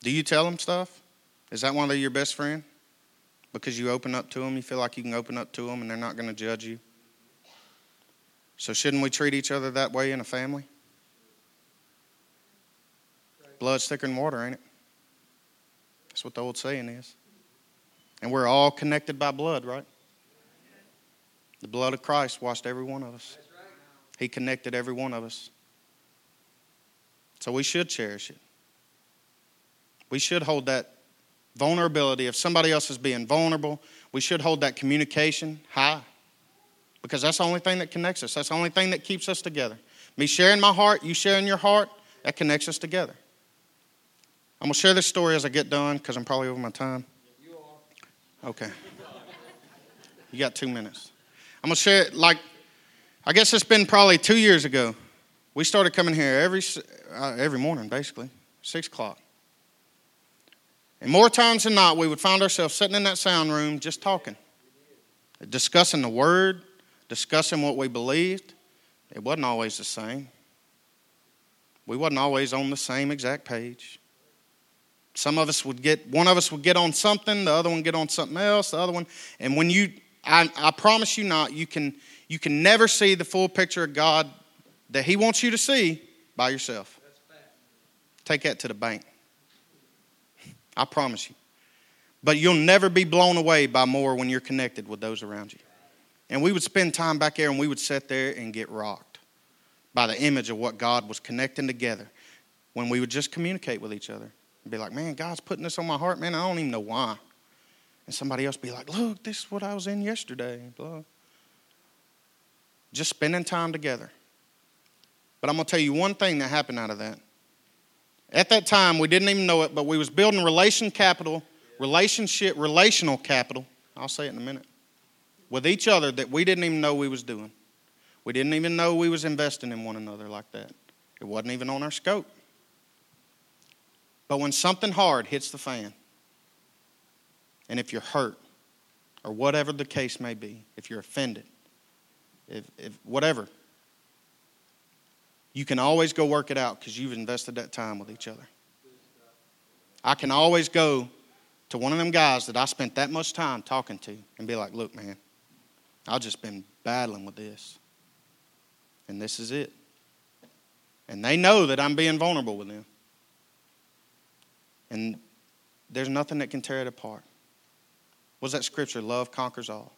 Do you tell them stuff? Is that one they're your best friend? Because you open up to them, you feel like you can open up to them and they're not going to judge you? So, shouldn't we treat each other that way in a family? Blood's thicker than water, ain't it? That's what the old saying is. And we're all connected by blood, right? The blood of Christ washed every one of us. He connected every one of us. So we should cherish it. We should hold that vulnerability. If somebody else is being vulnerable, we should hold that communication high. Because that's the only thing that connects us. That's the only thing that keeps us together. Me sharing my heart, you sharing your heart, that connects us together. I'm going to share this story as I get done because I'm probably over my time. You are. Okay. You got two minutes. I'm going to share it like, I guess it's been probably two years ago. We started coming here every, uh, every morning, basically, 6 o'clock. And more times than not, we would find ourselves sitting in that sound room just talking, discussing the word, discussing what we believed. It wasn't always the same. We wasn't always on the same exact page. Some of us would get, one of us would get on something, the other one get on something else, the other one. And when you, I, I promise you not, you can, you can never see the full picture of God that He wants you to see by yourself. Take that to the bank. I promise you. But you'll never be blown away by more when you're connected with those around you. And we would spend time back there and we would sit there and get rocked by the image of what God was connecting together when we would just communicate with each other and be like, man, God's putting this on my heart, man, I don't even know why. And somebody else be like, look, this is what I was in yesterday. Blah. Just spending time together. But I'm going to tell you one thing that happened out of that. At that time, we didn't even know it, but we was building relation capital, relationship, relational capital. I'll say it in a minute. With each other that we didn't even know we was doing. We didn't even know we was investing in one another like that. It wasn't even on our scope. But when something hard hits the fan, and if you're hurt, or whatever the case may be, if you're offended, if, if whatever, you can always go work it out because you've invested that time with each other. I can always go to one of them guys that I spent that much time talking to and be like, look, man, I've just been battling with this. And this is it. And they know that I'm being vulnerable with them. And there's nothing that can tear it apart. What's that scripture? Love conquers all.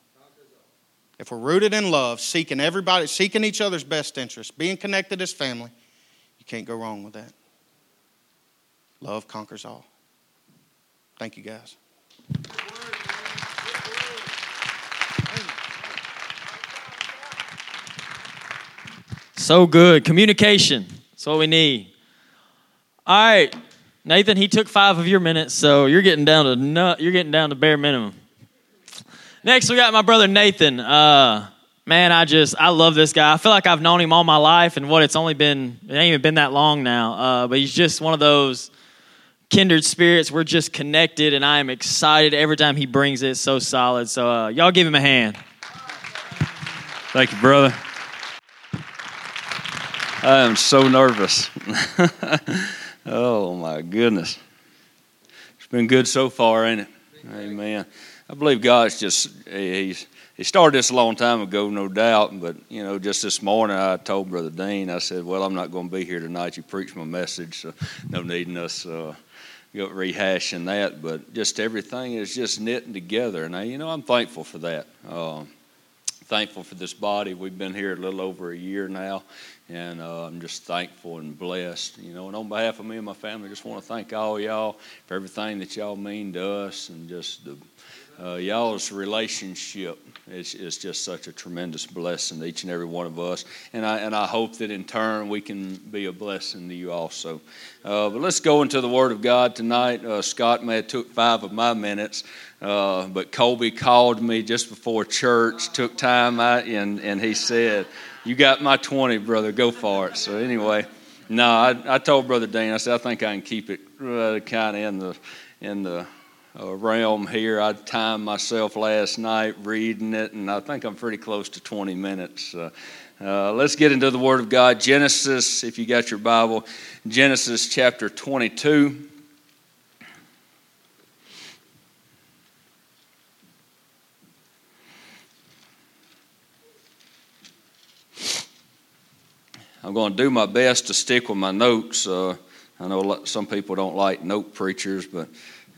If we're rooted in love, seeking everybody, seeking each other's best interest, being connected as family, you can't go wrong with that. Love conquers all. Thank you, guys. So good. Communication. That's what we need. All right. Nathan, he took five of your minutes, so you're getting down to nut, you're getting down to bare minimum. Next, we got my brother Nathan. Uh, man, I just I love this guy. I feel like I've known him all my life, and what it's only been it ain't even been that long now. Uh, but he's just one of those kindred spirits. We're just connected, and I am excited every time he brings it. So solid. So uh, y'all give him a hand. Thank you, brother. I am so nervous. *laughs* oh my goodness. It's been good so far, ain't it? Amen. I believe God's just he's he started this a long time ago, no doubt. But you know, just this morning, I told Brother Dean, I said, "Well, I'm not going to be here tonight. You preached my message, so no needing us uh, rehashing that. But just everything is just knitting together, and I, you know, I'm thankful for that. Uh, thankful for this body. We've been here a little over a year now, and uh, I'm just thankful and blessed. You know, and on behalf of me and my family, I just want to thank all y'all for everything that y'all mean to us, and just the, uh, y'all's relationship is, is just such a tremendous blessing to each and every one of us. And I, and I hope that in turn we can be a blessing to you also. Uh, but let's go into the Word of God tonight. Uh, Scott may have took five of my minutes. Uh, but Colby called me just before church, took time out, and, and he said, You got my 20, brother, go for it. So, anyway, no, I, I told Brother Dean, I said, I think I can keep it uh, kind of in the, in the realm here. I timed myself last night reading it, and I think I'm pretty close to 20 minutes. Uh, uh, let's get into the Word of God. Genesis, if you got your Bible, Genesis chapter 22. I'm going to do my best to stick with my notes. Uh, I know some people don't like note preachers, but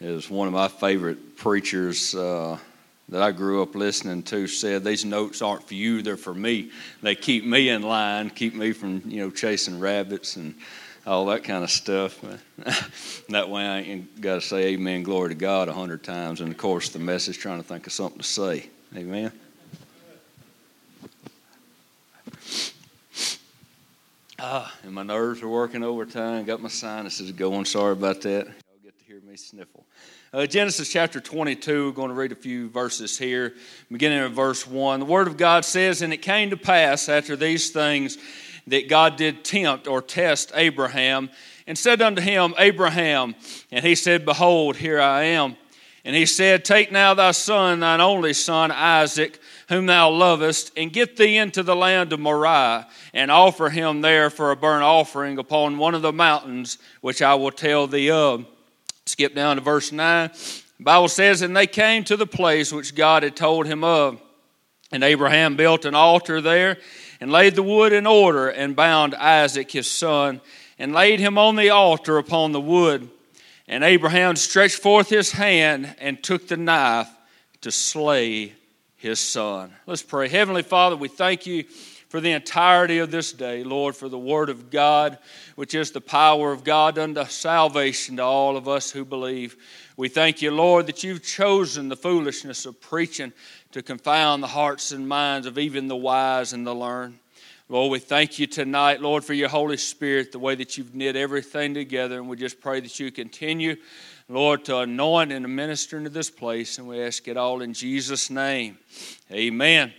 as one of my favorite preachers uh, that I grew up listening to said, "These notes aren't for you; they're for me. They keep me in line, keep me from you know chasing rabbits and." all that kind of stuff. *laughs* that way I ain't got to say amen, glory to God a hundred times. And of course, the message trying to think of something to say. Amen. Ah, and my nerves are working overtime. Got my sinuses going. Sorry about that. Y'all get to hear me sniffle. Uh, Genesis chapter 22. We're going to read a few verses here, beginning in verse 1. The Word of God says, And it came to pass after these things that God did tempt or test Abraham, and said unto him, Abraham, and he said, Behold, here I am. And he said, Take now thy son, thine only son, Isaac whom thou lovest, and get thee into the land of Moriah, and offer him there for a burnt offering upon one of the mountains which I will tell thee of. Skip down to verse 9. The Bible says, And they came to the place which God had told him of. And Abraham built an altar there, and laid the wood in order, and bound Isaac his son, and laid him on the altar upon the wood. And Abraham stretched forth his hand, and took the knife to slay his son. Let's pray. Heavenly Father, we thank you for the entirety of this day, Lord, for the Word of God, which is the power of God unto salvation to all of us who believe. We thank you, Lord, that you've chosen the foolishness of preaching to confound the hearts and minds of even the wise and the learned. Lord, we thank you tonight, Lord, for your Holy Spirit, the way that you've knit everything together. And we just pray that you continue, Lord, to anoint and to minister into this place. And we ask it all in Jesus' name. Amen.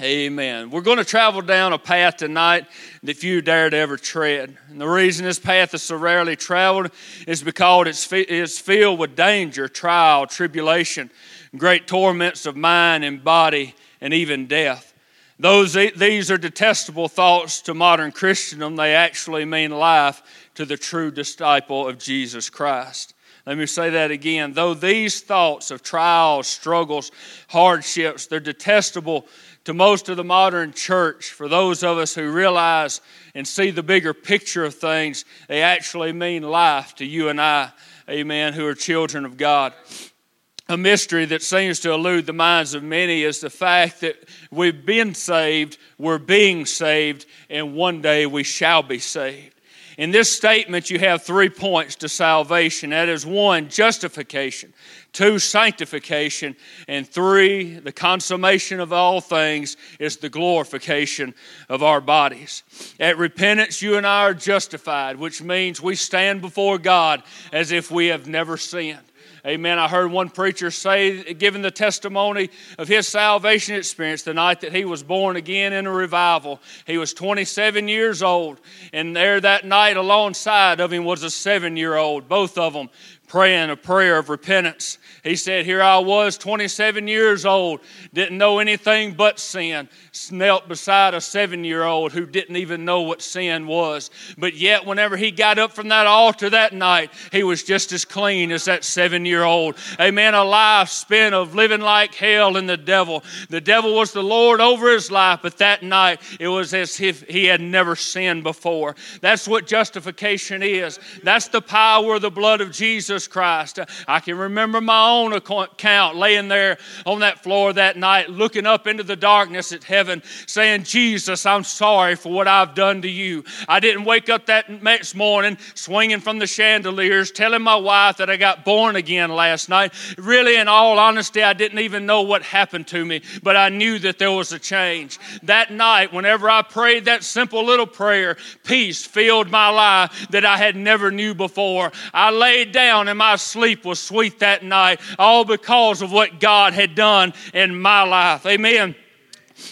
Amen. We're going to travel down a path tonight that few dare to ever tread. And the reason this path is so rarely traveled is because it's, it's filled with danger, trial, tribulation, great torments of mind and body, and even death. Those, these are detestable thoughts to modern Christendom. They actually mean life to the true disciple of Jesus Christ. Let me say that again. Though these thoughts of trials, struggles, hardships, they're detestable to most of the modern church, for those of us who realize and see the bigger picture of things, they actually mean life to you and I, amen, who are children of God. A mystery that seems to elude the minds of many is the fact that we've been saved, we're being saved, and one day we shall be saved. In this statement, you have three points to salvation. That is one, justification two, sanctification, and three, the consummation of all things is the glorification of our bodies. At repentance, you and I are justified, which means we stand before God as if we have never sinned. Amen. I heard one preacher say, giving the testimony of his salvation experience the night that he was born again in a revival. He was 27 years old, and there that night alongside of him was a seven year old, both of them praying a prayer of repentance. He said, Here I was, 27 years old, didn't know anything but sin, knelt beside a seven year old who didn't even know what sin was. But yet, whenever he got up from that altar that night, he was just as clean as that seven year old. Amen. A life spent of living like hell in the devil. The devil was the Lord over his life, but that night it was as if he had never sinned before. That's what justification is. That's the power of the blood of Jesus Christ. I can remember my own account laying there on that floor that night, looking up into the darkness at heaven heaven saying, Jesus, I'm sorry for what I've done to you. I didn't wake up that next morning swinging from the chandeliers, telling my wife that I got born again last night. Really, in all honesty, I didn't even know what happened to me, but I knew that there was a change. That night, whenever I prayed that simple little prayer, peace filled my life that I had never knew before. I laid down and my sleep was sweet that night, all because of what God had done in my life. Amen.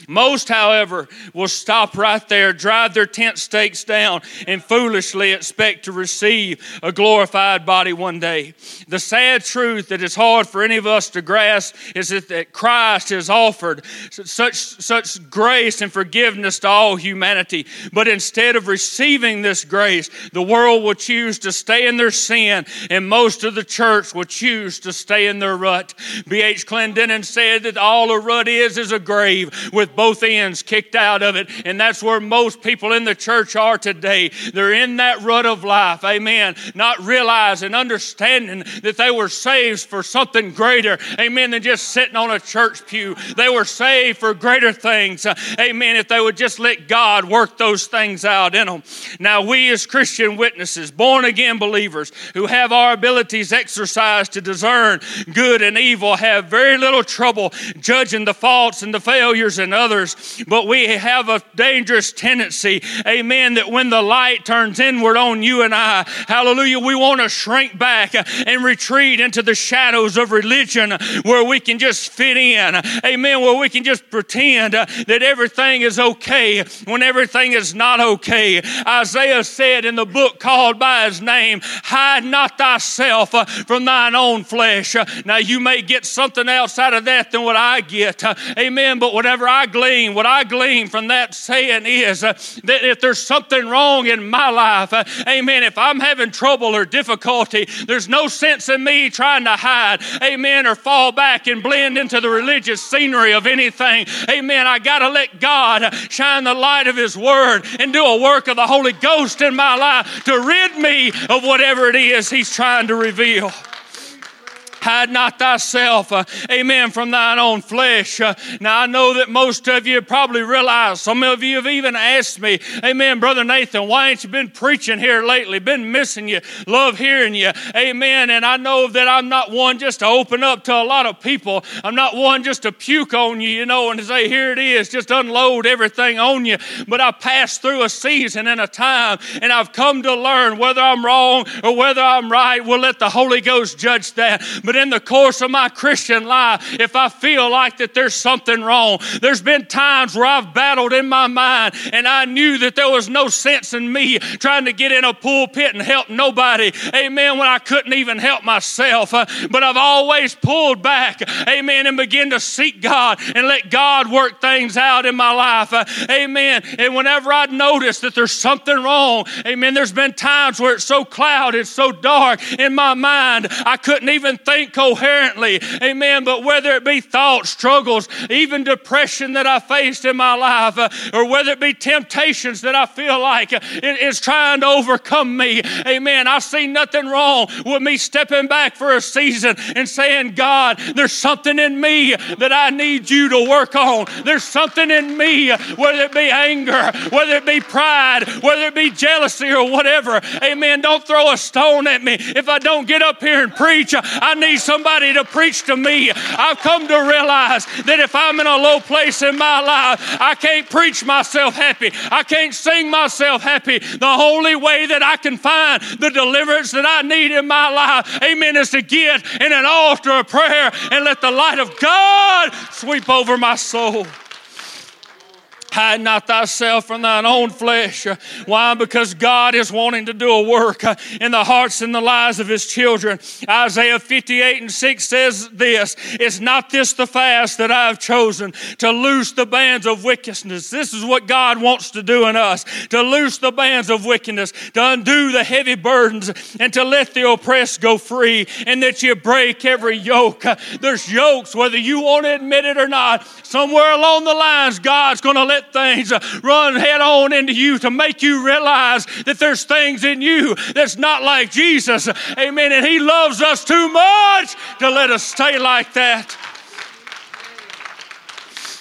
Most, however, will stop right there, drive their tent stakes down, and foolishly expect to receive a glorified body one day. The sad truth that is hard for any of us to grasp is that Christ has offered such, such grace and forgiveness to all humanity. But instead of receiving this grace, the world will choose to stay in their sin, and most of the church will choose to stay in their rut. B.H. Clendennen said that all a rut is is a grave with both ends kicked out of it. And that's where most people in the church are today. They're in that rut of life. Amen. Not realizing, understanding that they were saved for something greater. Amen. Than just sitting on a church pew. They were saved for greater things. Uh, amen. If they would just let God work those things out in them. Now, we as Christian witnesses, born again believers who have our abilities exercised to discern good and evil, have very little trouble judging the faults and the failures and others, but we have a dangerous tendency, amen, that when the light turns inward on you and I, hallelujah, we want to shrink back and retreat into the shadows of religion where we can just fit in, amen, where we can just pretend that everything is okay when everything is not okay. Isaiah said in the book called by his name, Hide not thyself from thine own flesh. Now, you may get something else out of that than what I get, amen, but whatever I glean, what I glean from that saying is uh, that if there's something wrong in my life, uh, amen, if I'm having trouble or difficulty, there's no sense in me trying to hide, amen, or fall back and blend into the religious scenery of anything. Amen. I got to let God shine the light of His Word and do a work of the Holy Ghost in my life to rid me of whatever it is He's trying to reveal. Hide not thyself, uh, amen, from thine own flesh. Uh, now, I know that most of you probably realize, some of you have even asked me, amen, Brother Nathan, why ain't you been preaching here lately? Been missing you, love hearing you, amen. And I know that I'm not one just to open up to a lot of people. I'm not one just to puke on you, you know, and to say, here it is, just unload everything on you. But I passed through a season and a time, and I've come to learn whether I'm wrong or whether I'm right. We'll let the Holy Ghost judge that. But in the course of my Christian life, if I feel like that there's something wrong, there's been times where I've battled in my mind and I knew that there was no sense in me trying to get in a pulpit and help nobody. Amen. When I couldn't even help myself. Uh, but I've always pulled back. Amen. And begin to seek God and let God work things out in my life. Uh, amen. And whenever I notice that there's something wrong, amen, there's been times where it's so clouded, so dark in my mind, I couldn't even think coherently. Amen. But whether it be thoughts, struggles, even depression that I faced in my life, uh, or whether it be temptations that I feel like it is trying to overcome me, amen, I see nothing wrong with me stepping back for a season and saying, God, there's something in me that I need you to work on. There's something in me, whether it be anger, whether it be pride, whether it be jealousy or whatever. Amen. Don't throw a stone at me. If I don't get up here and preach, I need somebody to preach to me. I've come to realize that if I'm in a low place in my life, I can't preach myself happy. I can't sing myself happy. The only way that I can find the deliverance that I need in my life, amen, is to get in an altar of prayer and let the light of God sweep over my soul. Hide not thyself from thine own flesh. Why? Because God is wanting to do a work in the hearts and the lives of his children. Isaiah 58 and 6 says this Is not this the fast that I have chosen to loose the bands of wickedness? This is what God wants to do in us to loose the bands of wickedness, to undo the heavy burdens, and to let the oppressed go free, and that you break every yoke. There's yokes, whether you want to admit it or not. Somewhere along the lines, God's going to let things uh, run head on into you to make you realize that there's things in you that's not like Jesus. Amen. And He loves us too much to let us stay like that.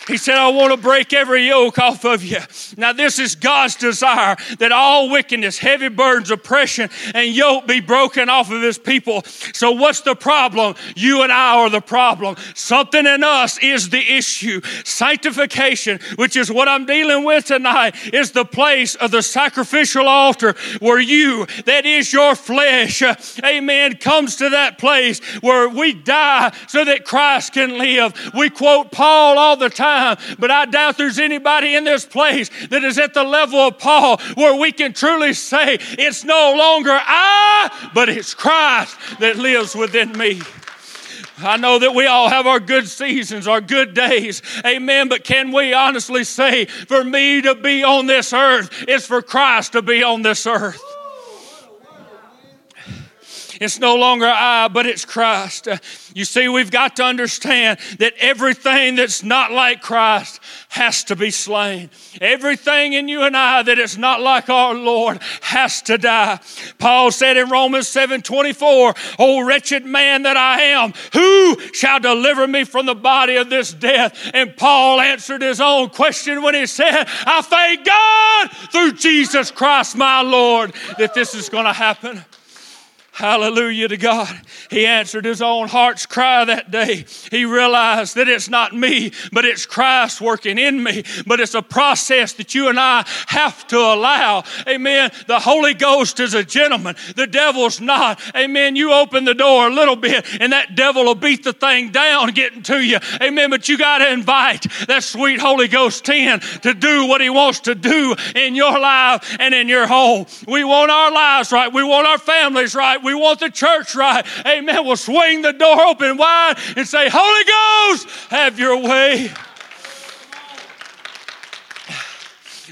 He said, I want to break every yoke off of you. Now, this is God's desire that all wickedness, heavy burdens, oppression, and yoke be broken off of His people. So, what's the problem? You and I are the problem. Something in us is the issue. Sanctification, which is what I'm dealing with tonight, is the place of the sacrificial altar where you, that is your flesh, amen, comes to that place where we die so that Christ can live. We quote Paul all the time but I doubt there's anybody in this place that is at the level of Paul where we can truly say, It's no longer I, but it's Christ that lives within me. I know that we all have our good seasons, our good days. Amen. But can we honestly say, for me to be on this earth is for Christ to be on this earth? It's no longer I, but it's Christ. You see, we've got to understand that everything that's not like Christ has to be slain. Everything in you and I that is not like our Lord has to die. Paul said in Romans 7 24, O wretched man that I am, who shall deliver me from the body of this death? And Paul answered his own question when he said, I thank God through Jesus Christ my Lord that this is going to happen. Hallelujah to God. He answered his own heart's cry that day. He realized that it's not me, but it's Christ working in me. But it's a process that you and I have to allow. Amen. The Holy Ghost is a gentleman, the devil's not. Amen. You open the door a little bit, and that devil will beat the thing down getting to you. Amen. But you got to invite that sweet Holy Ghost in to do what he wants to do in your life and in your home. We want our lives right, we want our families right. We want the church right. Amen. We'll swing the door open wide and say, Holy Ghost, have your way.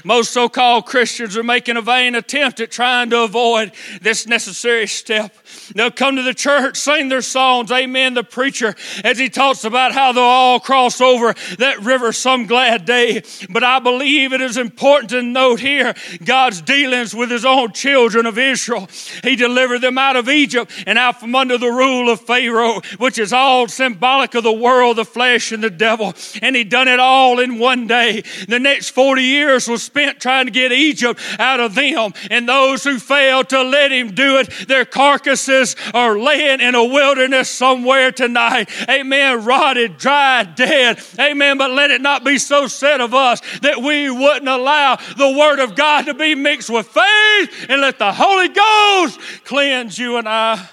Most so called Christians are making a vain attempt at trying to avoid this necessary step. They'll come to the church, sing their songs, amen. The preacher, as he talks about how they'll all cross over that river some glad day. But I believe it is important to note here God's dealings with his own children of Israel. He delivered them out of Egypt and out from under the rule of Pharaoh, which is all symbolic of the world, the flesh, and the devil. And he done it all in one day. The next 40 years was spent trying to get Egypt out of them. And those who failed to let him do it, their carcasses are laying in a wilderness somewhere tonight. Amen. Rotted, dry, dead. Amen. But let it not be so said of us that we wouldn't allow the word of God to be mixed with faith and let the Holy Ghost cleanse you and I.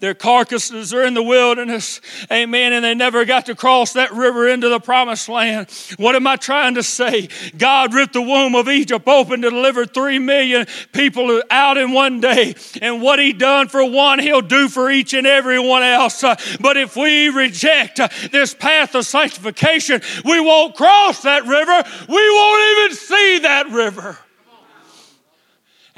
Their carcasses are in the wilderness. Amen. And they never got to cross that river into the promised land. What am I trying to say? God ripped the womb of Egypt open to deliver three million people out in one day. And what He done for one, He'll do for each and every one else. But if we reject this path of sanctification, we won't cross that river. We won't even see that river.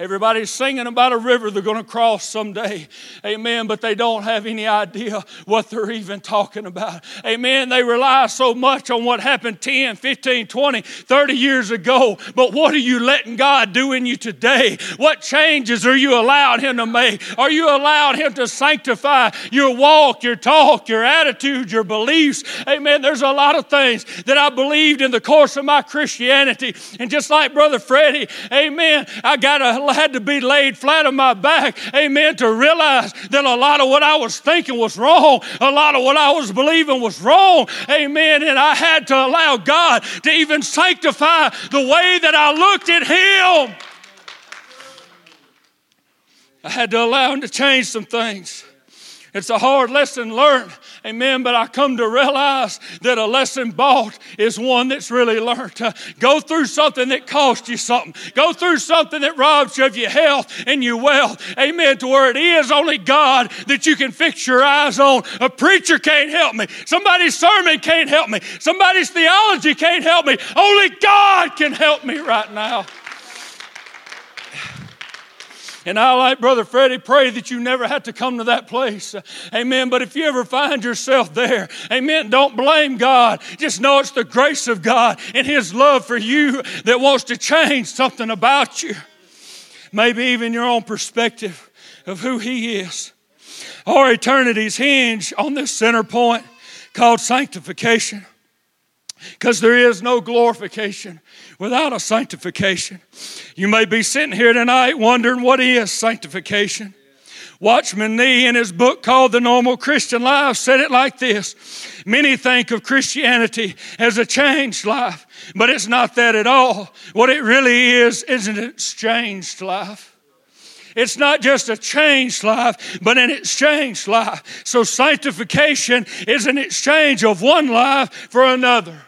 Everybody's singing about a river they're going to cross someday. Amen. But they don't have any idea what they're even talking about. Amen. They rely so much on what happened 10, 15, 20, 30 years ago. But what are you letting God do in you today? What changes are you allowing Him to make? Are you allowing Him to sanctify your walk, your talk, your attitude, your beliefs? Amen. There's a lot of things that I believed in the course of my Christianity. And just like Brother Freddie, amen, I got a had to be laid flat on my back, amen, to realize that a lot of what I was thinking was wrong, a lot of what I was believing was wrong, amen, and I had to allow God to even sanctify the way that I looked at Him. I had to allow Him to change some things. It's a hard lesson learned. Amen. But I come to realize that a lesson bought is one that's really learned. Uh, go through something that cost you something. Go through something that robs you of your health and your wealth. Amen. To where it is only God that you can fix your eyes on. A preacher can't help me. Somebody's sermon can't help me. Somebody's theology can't help me. Only God can help me right now. And I, like Brother Freddie, pray that you never have to come to that place. Amen. But if you ever find yourself there, amen, don't blame God. Just know it's the grace of God and His love for you that wants to change something about you. Maybe even your own perspective of who He is. Our eternities hinge on this center point called sanctification. Because there is no glorification without a sanctification. You may be sitting here tonight wondering what is sanctification. Watchman Nee, in his book called The Normal Christian Life, said it like this Many think of Christianity as a changed life, but it's not that at all. What it really is is an exchanged life. It's not just a changed life, but an exchanged life. So sanctification is an exchange of one life for another.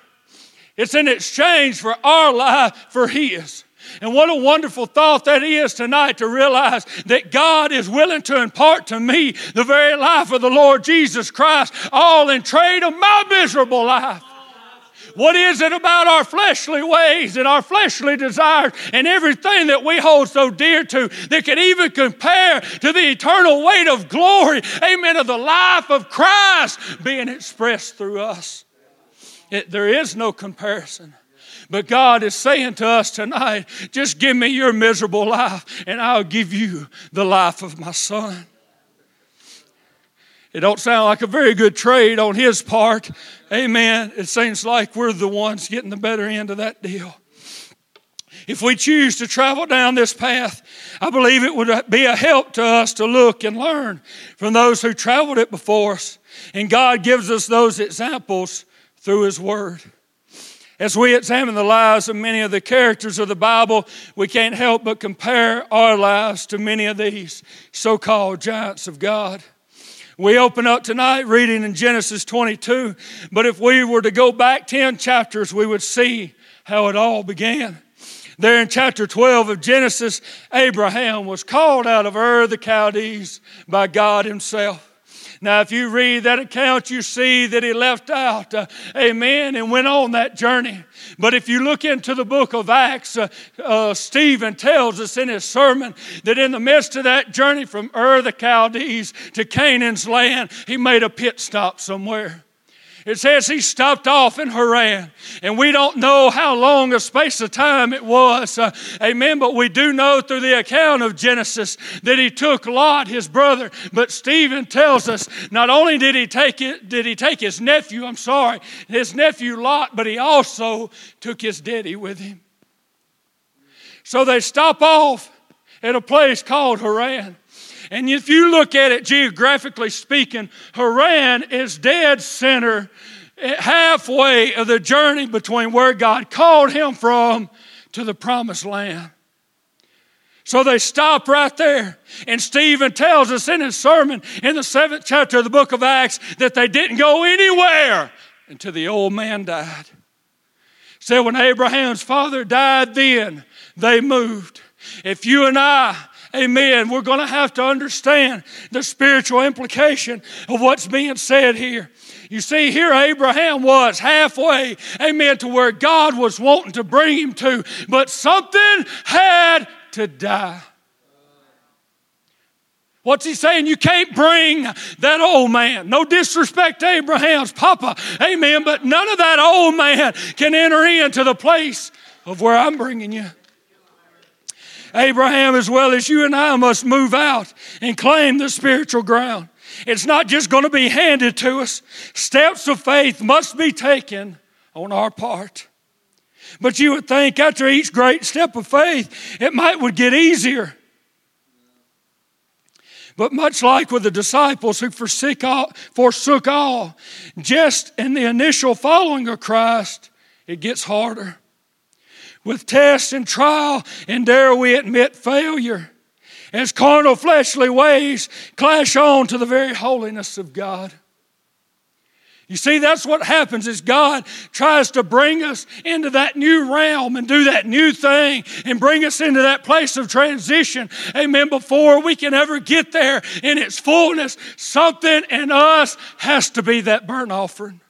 It's an exchange for our life for His. And what a wonderful thought that is tonight to realize that God is willing to impart to me the very life of the Lord Jesus Christ, all in trade of my miserable life. What is it about our fleshly ways and our fleshly desires and everything that we hold so dear to that can even compare to the eternal weight of glory, amen, of the life of Christ being expressed through us? It, there is no comparison. But God is saying to us tonight, just give me your miserable life and I'll give you the life of my son. It don't sound like a very good trade on his part. Amen. It seems like we're the ones getting the better end of that deal. If we choose to travel down this path, I believe it would be a help to us to look and learn from those who traveled it before us. And God gives us those examples through His Word. As we examine the lives of many of the characters of the Bible, we can't help but compare our lives to many of these so called giants of God. We open up tonight reading in Genesis 22, but if we were to go back 10 chapters, we would see how it all began. There in chapter 12 of Genesis, Abraham was called out of Ur the Chaldees by God Himself. Now, if you read that account, you see that he left out, uh, amen, and went on that journey. But if you look into the book of Acts, uh, uh, Stephen tells us in his sermon that in the midst of that journey from Ur the Chaldees to Canaan's land, he made a pit stop somewhere. It says he stopped off in Haran, and we don't know how long a space of time it was. Uh, amen. But we do know through the account of Genesis that he took Lot, his brother. But Stephen tells us not only did he take it, did he take his nephew, I'm sorry, his nephew Lot, but he also took his daddy with him. So they stop off at a place called Haran. And if you look at it geographically speaking, Haran is dead center, eh, halfway of the journey between where God called him from to the promised land. So they stop right there. And Stephen tells us in his sermon in the seventh chapter of the book of Acts that they didn't go anywhere until the old man died. Said when Abraham's father died, then they moved. If you and I Amen. We're going to have to understand the spiritual implication of what's being said here. You see, here Abraham was halfway, amen, to where God was wanting to bring him to, but something had to die. What's he saying? You can't bring that old man. No disrespect to Abraham's papa. Amen. But none of that old man can enter into the place of where I'm bringing you. Abraham, as well as you and I, must move out and claim the spiritual ground. It's not just going to be handed to us, steps of faith must be taken on our part. But you would think after each great step of faith, it might would get easier. But much like with the disciples who forsook all, forsook all, just in the initial following of Christ, it gets harder with test and trial, and dare we admit failure. As carnal fleshly ways clash on to the very holiness of God. You see, that's what happens is God tries to bring us into that new realm and do that new thing and bring us into that place of transition. Amen. Before we can ever get there in its fullness, something in us has to be that burnt offering.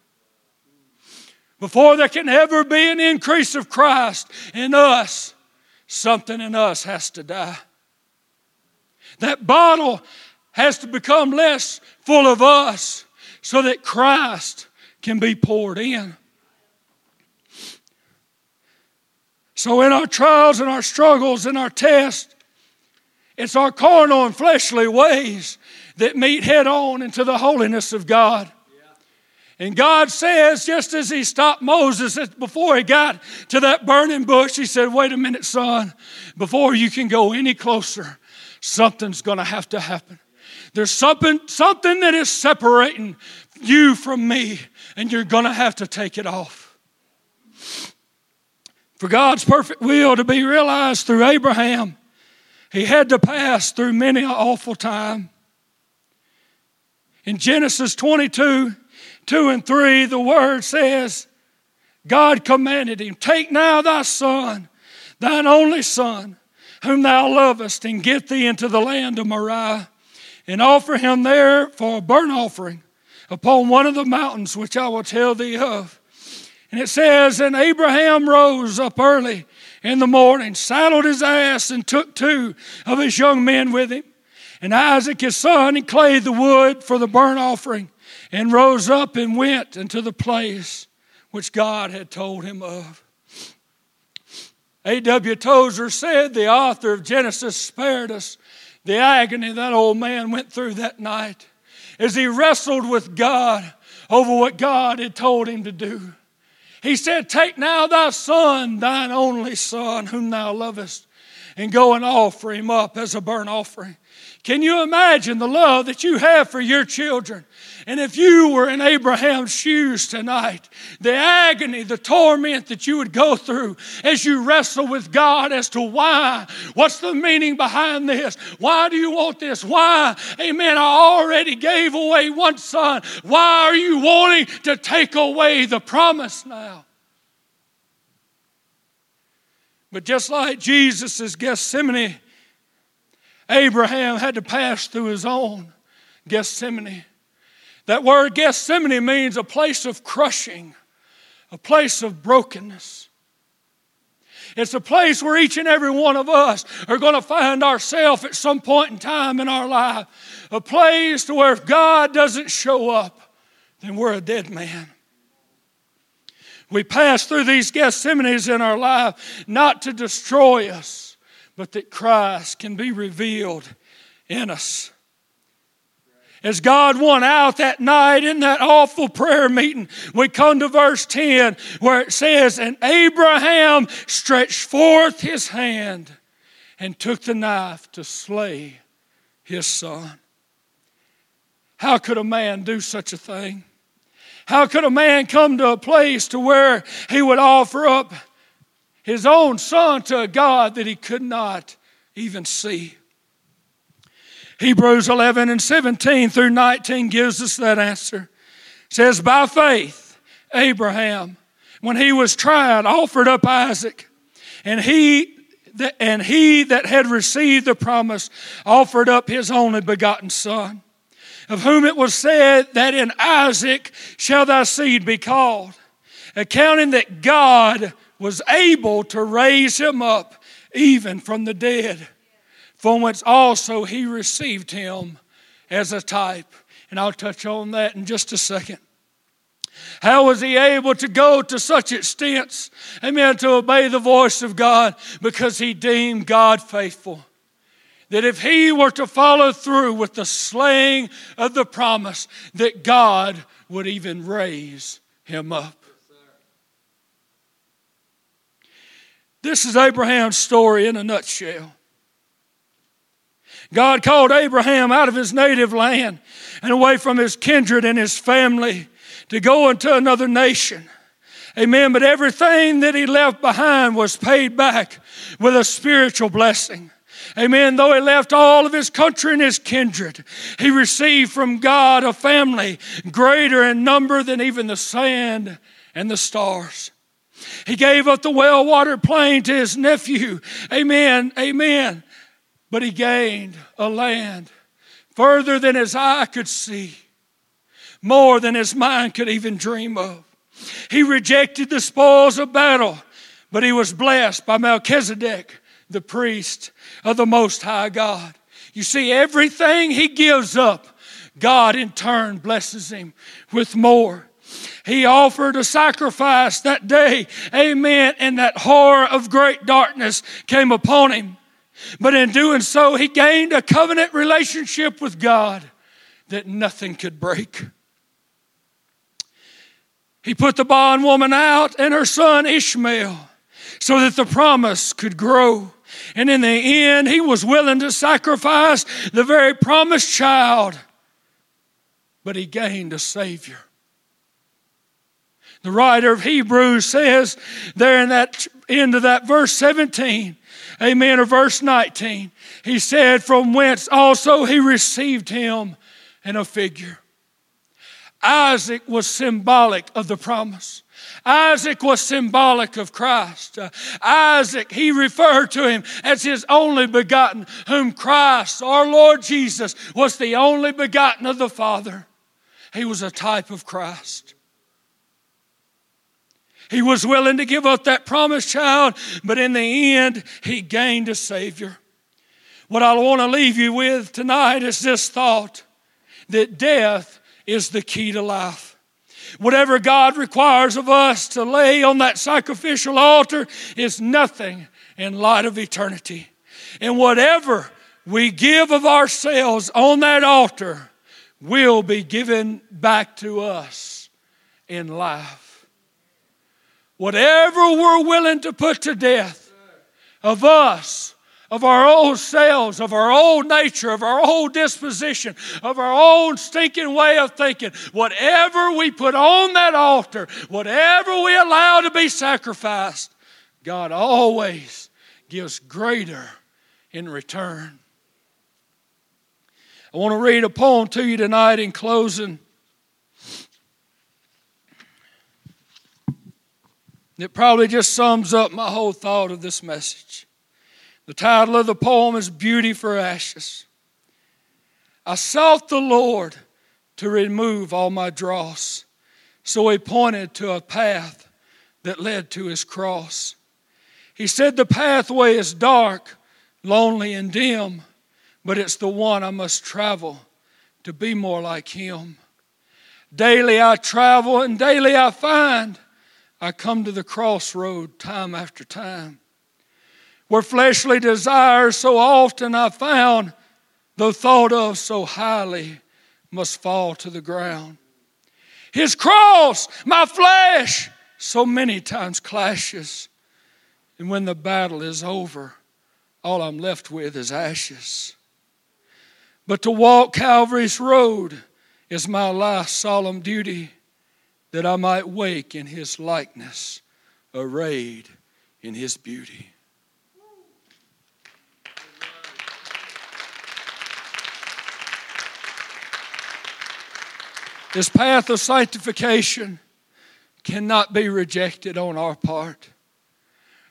Before there can ever be an increase of Christ in us, something in us has to die. That bottle has to become less full of us so that Christ can be poured in. So, in our trials and our struggles and our tests, it's our carnal and fleshly ways that meet head on into the holiness of God. And God says, just as He stopped Moses before he got to that burning bush, He said, Wait a minute, son, before you can go any closer, something's going to have to happen. There's something, something that is separating you from me, and you're going to have to take it off. For God's perfect will to be realized through Abraham, he had to pass through many an awful time. In Genesis 22, 2 and 3, the word says, God commanded him, Take now thy son, thine only son, whom thou lovest, and get thee into the land of Moriah, and offer him there for a burnt offering upon one of the mountains which I will tell thee of. And it says, And Abraham rose up early in the morning, saddled his ass, and took two of his young men with him, and Isaac his son, and clave the wood for the burnt offering and rose up and went into the place which God had told him of. A.W. Tozer said, the author of Genesis spared us the agony that old man went through that night as he wrestled with God over what God had told him to do. He said, Take now thy son, thine only son, whom thou lovest, and go and offer him up as a burnt offering. Can you imagine the love that you have for your children? And if you were in Abraham's shoes tonight, the agony, the torment that you would go through as you wrestle with God as to why, what's the meaning behind this? Why do you want this? Why? Amen. I already gave away one son. Why are you wanting to take away the promise now? But just like Jesus' Gethsemane, Abraham had to pass through his own Gethsemane. That word Gethsemane means a place of crushing, a place of brokenness. It's a place where each and every one of us are going to find ourselves at some point in time in our life. A place to where if God doesn't show up, then we're a dead man. We pass through these Gethsemanes in our life not to destroy us, but that Christ can be revealed in us. As God went out that night in that awful prayer meeting, we come to verse 10 where it says, And Abraham stretched forth his hand and took the knife to slay his son. How could a man do such a thing? How could a man come to a place to where he would offer up his own son to a God that he could not even see? Hebrews 11 and 17 through 19 gives us that answer. It says, By faith, Abraham, when he was tried, offered up Isaac, and he and he that had received the promise offered up his only begotten son, of whom it was said that in Isaac shall thy seed be called, accounting that God was able to raise him up even from the dead from whence also he received him as a type. And I'll touch on that in just a second. How was he able to go to such extents, amen, to obey the voice of God? Because he deemed God faithful. That if he were to follow through with the slaying of the promise, that God would even raise him up. This is Abraham's story in a nutshell. God called Abraham out of his native land and away from his kindred and his family to go into another nation. Amen. But everything that he left behind was paid back with a spiritual blessing. Amen. Though he left all of his country and his kindred, he received from God a family greater in number than even the sand and the stars. He gave up the well watered plain to his nephew. Amen. Amen. But he gained a land further than his eye could see, more than his mind could even dream of. He rejected the spoils of battle, but he was blessed by Melchizedek, the priest of the Most High God. You see, everything he gives up, God in turn blesses him with more. He offered a sacrifice that day, amen, and that horror of great darkness came upon him. But in doing so, he gained a covenant relationship with God that nothing could break. He put the bondwoman out and her son Ishmael so that the promise could grow. And in the end, he was willing to sacrifice the very promised child, but he gained a Savior. The writer of Hebrews says there in that end of that verse 17 Amen. Or verse 19. He said, From whence also he received him in a figure. Isaac was symbolic of the promise. Isaac was symbolic of Christ. Isaac, he referred to him as his only begotten, whom Christ, our Lord Jesus, was the only begotten of the Father. He was a type of Christ. He was willing to give up that promised child, but in the end, he gained a Savior. What I want to leave you with tonight is this thought that death is the key to life. Whatever God requires of us to lay on that sacrificial altar is nothing in light of eternity. And whatever we give of ourselves on that altar will be given back to us in life. Whatever we're willing to put to death of us, of our old selves, of our old nature, of our old disposition, of our own stinking way of thinking, whatever we put on that altar, whatever we allow to be sacrificed, God always gives greater in return. I want to read a poem to you tonight in closing. It probably just sums up my whole thought of this message. The title of the poem is Beauty for Ashes. I sought the Lord, to remove all my dross. So he pointed to a path that led to his cross. He said, The pathway is dark, lonely, and dim, but it's the one I must travel to be more like him. Daily I travel and daily I find I come to the crossroad time after time. Where fleshly desires so often I found, though thought of so highly, must fall to the ground. His cross, my flesh, so many times clashes. And when the battle is over, all I'm left with is ashes. But to walk Calvary's road is my life's solemn duty, that I might wake in his likeness, arrayed in his beauty. This path of sanctification cannot be rejected on our part.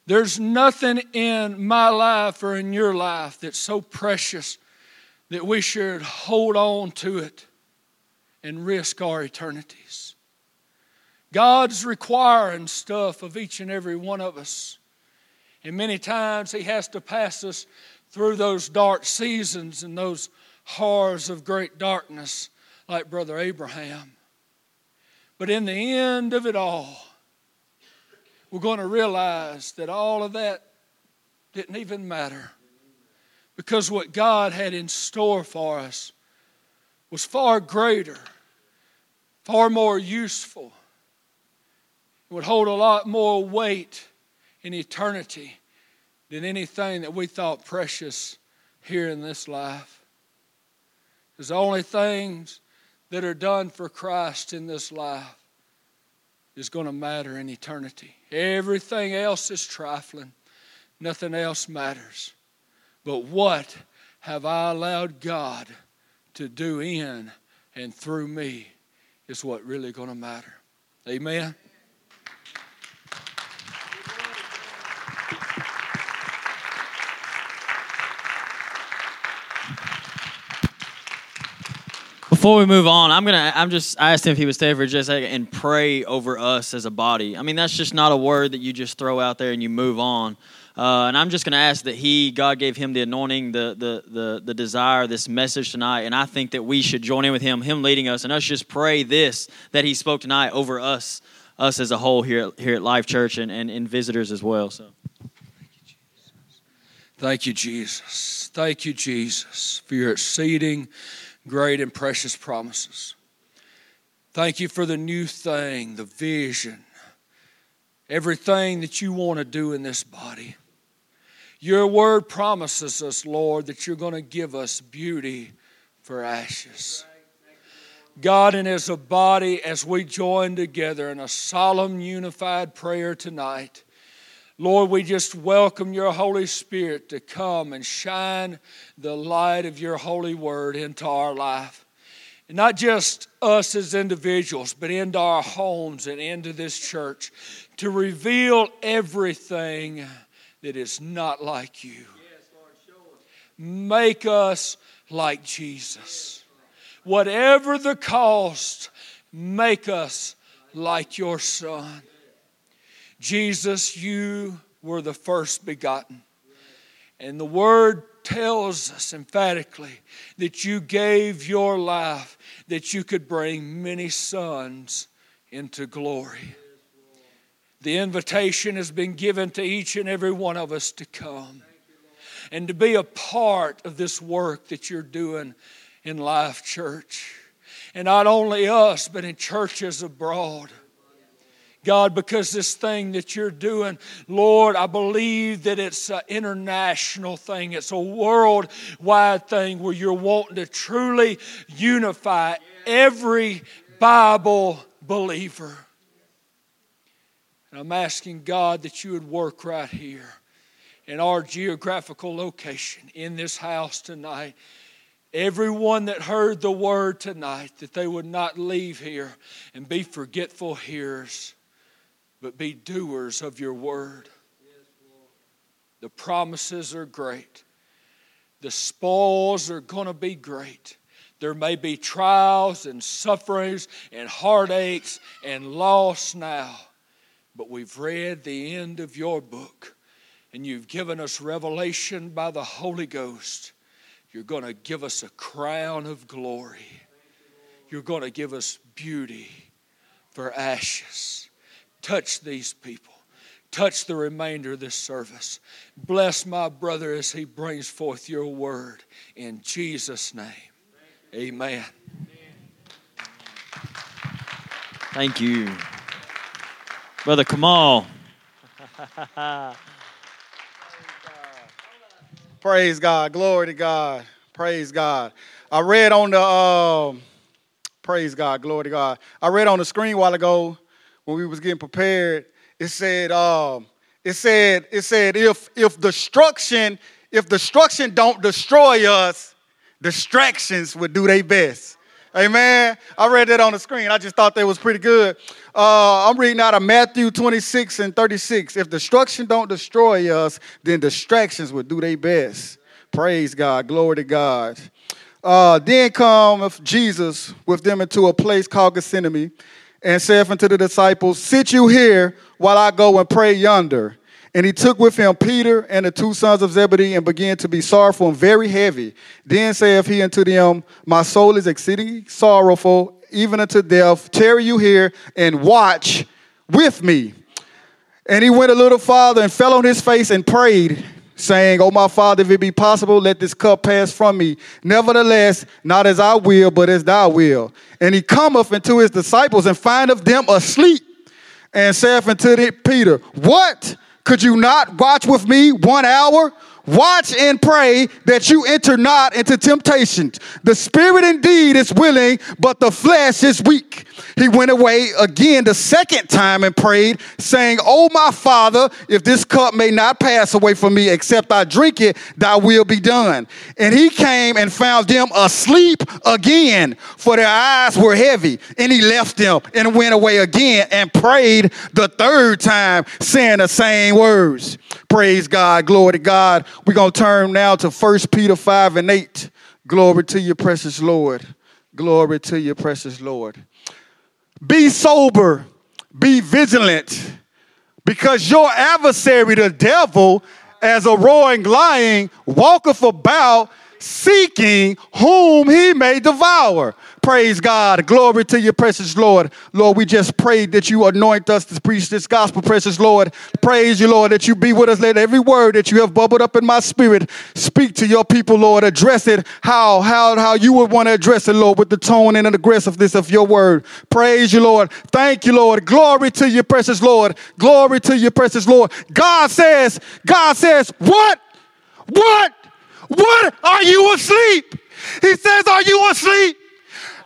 There's nothing in my life or in your life that's so precious that we should hold on to it and risk our eternities. God's requiring stuff of each and every one of us. And many times He has to pass us through those dark seasons and those horrors of great darkness, like Brother Abraham. But in the end of it all, we're going to realize that all of that didn't even matter because what God had in store for us was far greater, far more useful, would hold a lot more weight in eternity than anything that we thought precious here in this life. Because the only things that are done for Christ in this life is going to matter in eternity. Everything else is trifling, nothing else matters. But what have I allowed God to do in and through me is what really going to matter. Amen. Before we move on, I'm gonna. I'm just. I asked him if he would stay for just a second and pray over us as a body. I mean, that's just not a word that you just throw out there and you move on. Uh, and I'm just going to ask that he, God gave him the anointing, the, the, the, the desire, this message tonight. And I think that we should join in with him, him leading us, and us just pray this that he spoke tonight over us, us as a whole here, here at Life Church and, and, and visitors as well. So. Thank you, Jesus. Thank you, Jesus. Thank you, Jesus, for your exceeding great and precious promises. Thank you for the new thing, the vision, everything that you want to do in this body. Your word promises us, Lord, that you're going to give us beauty for ashes. God, and as a body, as we join together in a solemn, unified prayer tonight, Lord, we just welcome your Holy Spirit to come and shine the light of your holy word into our life. And not just us as individuals, but into our homes and into this church to reveal everything that is not like you. Make us like Jesus. Whatever the cost, make us like your Son. Jesus, you were the first begotten. And the word tells us emphatically that you gave your life that you could bring many sons into glory. The invitation has been given to each and every one of us to come and to be a part of this work that you're doing in Life Church. And not only us, but in churches abroad. God, because this thing that you're doing, Lord, I believe that it's an international thing. It's a worldwide thing where you're wanting to truly unify every Bible believer. And I'm asking God that you would work right here in our geographical location in this house tonight. Everyone that heard the word tonight, that they would not leave here and be forgetful hearers but be doers of your word. The promises are great. The spoils are going to be great. There may be trials and sufferings and heartaches and loss now, but we've read the end of your book and you've given us revelation by the Holy Ghost. You're going to give us a crown of glory. You're going to give us beauty for ashes. Touch these people. Touch the remainder of this service. Bless my brother as he brings forth your word. In Jesus' name, amen. Thank you. Brother Kamal. *laughs* Praise God. Glory to God. Praise God. I read on the um, praise God, glory to God. I read on the screen a while ago when we was getting prepared. It said, um, it said, it said, if if destruction, if destruction don't destroy us, distractions would do their best. Amen. I read that on the screen. I just thought that was pretty good. Uh, I'm reading out of Matthew 26 and 36. If destruction don't destroy us, then distractions would do their best. Praise God. Glory to God. Uh, then come Jesus with them into a place called Gethsemane and saith unto the disciples, Sit you here while I go and pray yonder. And he took with him Peter and the two sons of Zebedee and began to be sorrowful and very heavy. Then saith he unto them, My soul is exceeding sorrowful, even unto death. Tarry you here and watch with me. And he went a little farther and fell on his face and prayed, saying, Oh, my father, if it be possible, let this cup pass from me. Nevertheless, not as I will, but as thou will. And he cometh unto his disciples and findeth them asleep, and saith unto Peter, What? Could you not watch with me one hour? Watch and pray that you enter not into temptation. The spirit indeed is willing, but the flesh is weak. He went away again the second time and prayed, saying, Oh, my father, if this cup may not pass away from me except I drink it, thy will be done. And he came and found them asleep again, for their eyes were heavy. And he left them and went away again and prayed the third time, saying the same words. Praise God, glory to God. We're going to turn now to 1 Peter 5 and 8. Glory to you, precious Lord. Glory to you, precious Lord. Be sober, be vigilant, because your adversary, the devil, as a roaring lion, walketh about seeking whom he may devour. Praise God. Glory to your precious Lord. Lord, we just pray that you anoint us to preach this gospel, precious Lord. Praise you, Lord, that you be with us. Let every word that you have bubbled up in my spirit speak to your people, Lord. Address it how, how, how you would want to address it, Lord, with the tone and aggressiveness of your word. Praise you, Lord. Thank you, Lord. Glory to your precious Lord. Glory to your precious Lord. God says, God says, what? What? What? Are you asleep? He says, Are you asleep?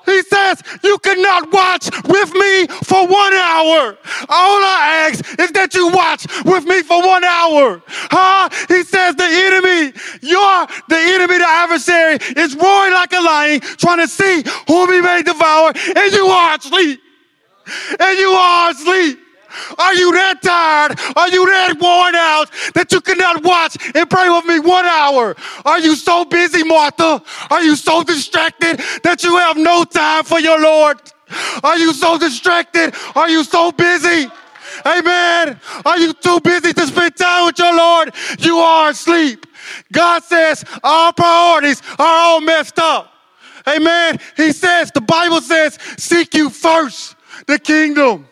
He says, You cannot watch with me for one hour. All I ask is that you watch with me for one hour. Huh? He says, The enemy, you're the enemy, the adversary, is roaring like a lion, trying to see whom he may devour, and you are asleep. And you are asleep. Are you that tired? Are you that worn out that you cannot watch and pray with me one hour? Are you so busy, Martha? Are you so distracted that you have no time for your Lord? Are you so distracted? Are you so busy? Amen. Are you too busy to spend time with your Lord? You are asleep. God says our priorities are all messed up. Amen. He says, the Bible says, seek you first the kingdom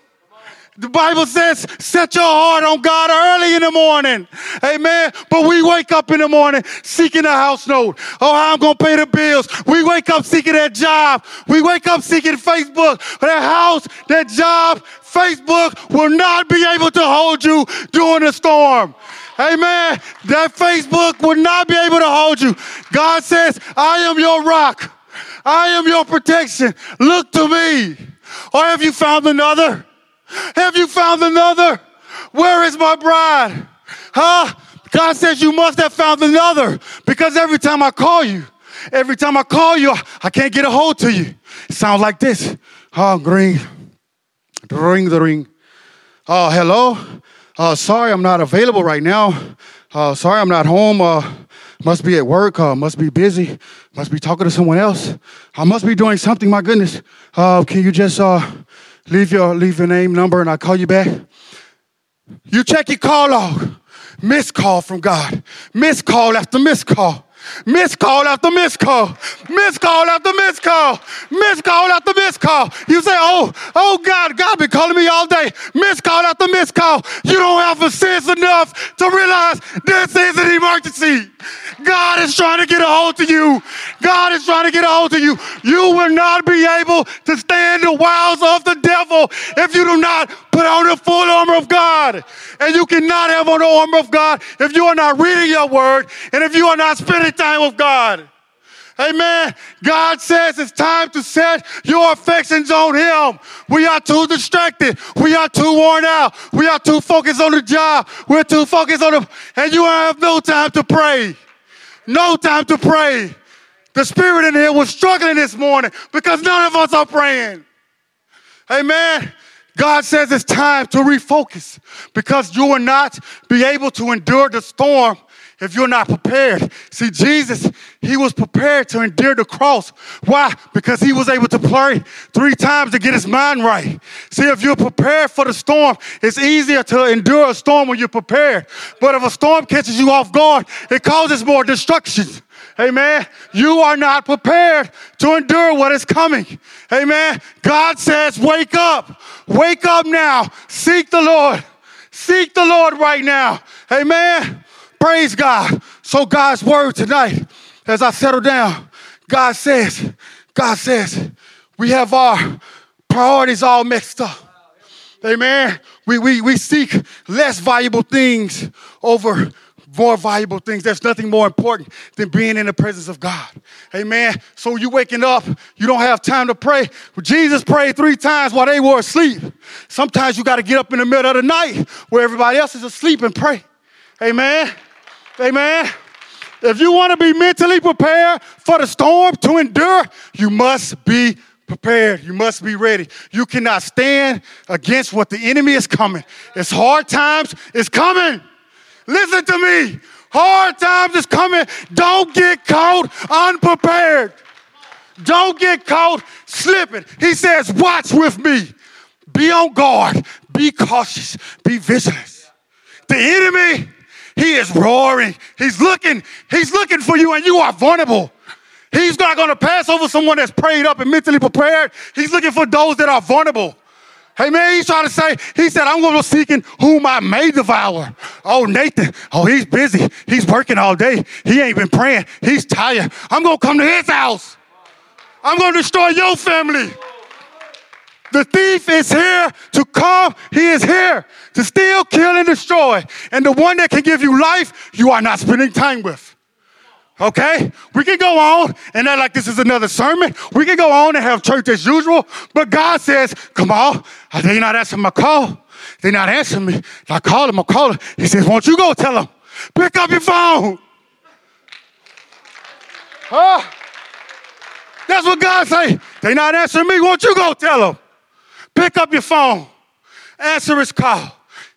the Bible says, set your heart on God early in the morning. Amen. But we wake up in the morning seeking a house note. Oh, how I'm going to pay the bills. We wake up seeking that job. We wake up seeking Facebook. That house, that job, Facebook will not be able to hold you during the storm. Amen. That Facebook will not be able to hold you. God says, I am your rock. I am your protection. Look to me. Or have you found another? Have you found another? Where is my bride? Huh? God says you must have found another because every time I call you, every time I call you, I can't get a hold to you. It sounds like this. Oh, the ring, the ring. Oh, hello. Uh, sorry, I'm not available right now. Uh, sorry, I'm not home. Uh, Must be at work, uh, must be busy, must be talking to someone else. I must be doing something, my goodness. Uh, can you just uh, leave, your, leave your name, number, and I'll call you back? You check your call log. Missed call from God. Missed call after missed call. Miss call after miss call. Miss call after miss call. Miss call after miss call. You say, oh, oh God, God been calling me all day. Miss call after miss call. You don't have a sense enough to realize this is an emergency. God is trying to get a hold of you. God is trying to get a hold of you. You will not be able to stand the wiles of the devil if you do not put on the full armor of God. And you cannot have on the armor of God if you are not reading your word and if you are not spending time with God. Amen. God says it's time to set your affections on Him. We are too distracted. We are too worn out. We are too focused on the job. We're too focused on the, and you have no time to pray. No time to pray. The spirit in here was struggling this morning because none of us are praying. Amen. God says it's time to refocus because you will not be able to endure the storm if you're not prepared. See, Jesus, he was prepared to endure the cross. Why? Because he was able to pray three times to get his mind right. See, if you're prepared for the storm, it's easier to endure a storm when you're prepared. But if a storm catches you off guard, it causes more destruction. Amen. You are not prepared to endure what is coming. Amen. God says, wake up. Wake up now. Seek the Lord. Seek the Lord right now. Amen. Praise God. So God's word tonight, as I settle down, God says, God says, we have our priorities all mixed up. Amen. We, we, we seek less valuable things over more valuable things. There's nothing more important than being in the presence of God. Amen. So you waking up, you don't have time to pray. Jesus prayed three times while they were asleep. Sometimes you got to get up in the middle of the night where everybody else is asleep and pray. Amen. Amen. If you want to be mentally prepared for the storm to endure, you must be prepared. You must be ready. You cannot stand against what the enemy is coming. It's hard times, it's coming. Listen to me. Hard times is coming. Don't get caught unprepared. Don't get caught slipping. He says, Watch with me. Be on guard. Be cautious. Be vigilant. The enemy, he is roaring. He's looking. He's looking for you, and you are vulnerable. He's not going to pass over someone that's prayed up and mentally prepared. He's looking for those that are vulnerable. Hey man, he's trying to say, he said, I'm going to seeking whom I may devour. Oh, Nathan, oh, he's busy. He's working all day. He ain't been praying. He's tired. I'm going to come to his house. I'm going to destroy your family. The thief is here to come. He is here to steal, kill, and destroy. And the one that can give you life, you are not spending time with. Okay? We can go on and act like this is another sermon. We can go on and have church as usual. But God says, come on, uh, they're not answering my call. They're not answering me. I call them, I call them. He says, won't you go tell them? Pick up your phone. Huh? That's what God say. They not answering me. Won't you go tell them? Pick up your phone. Answer his call.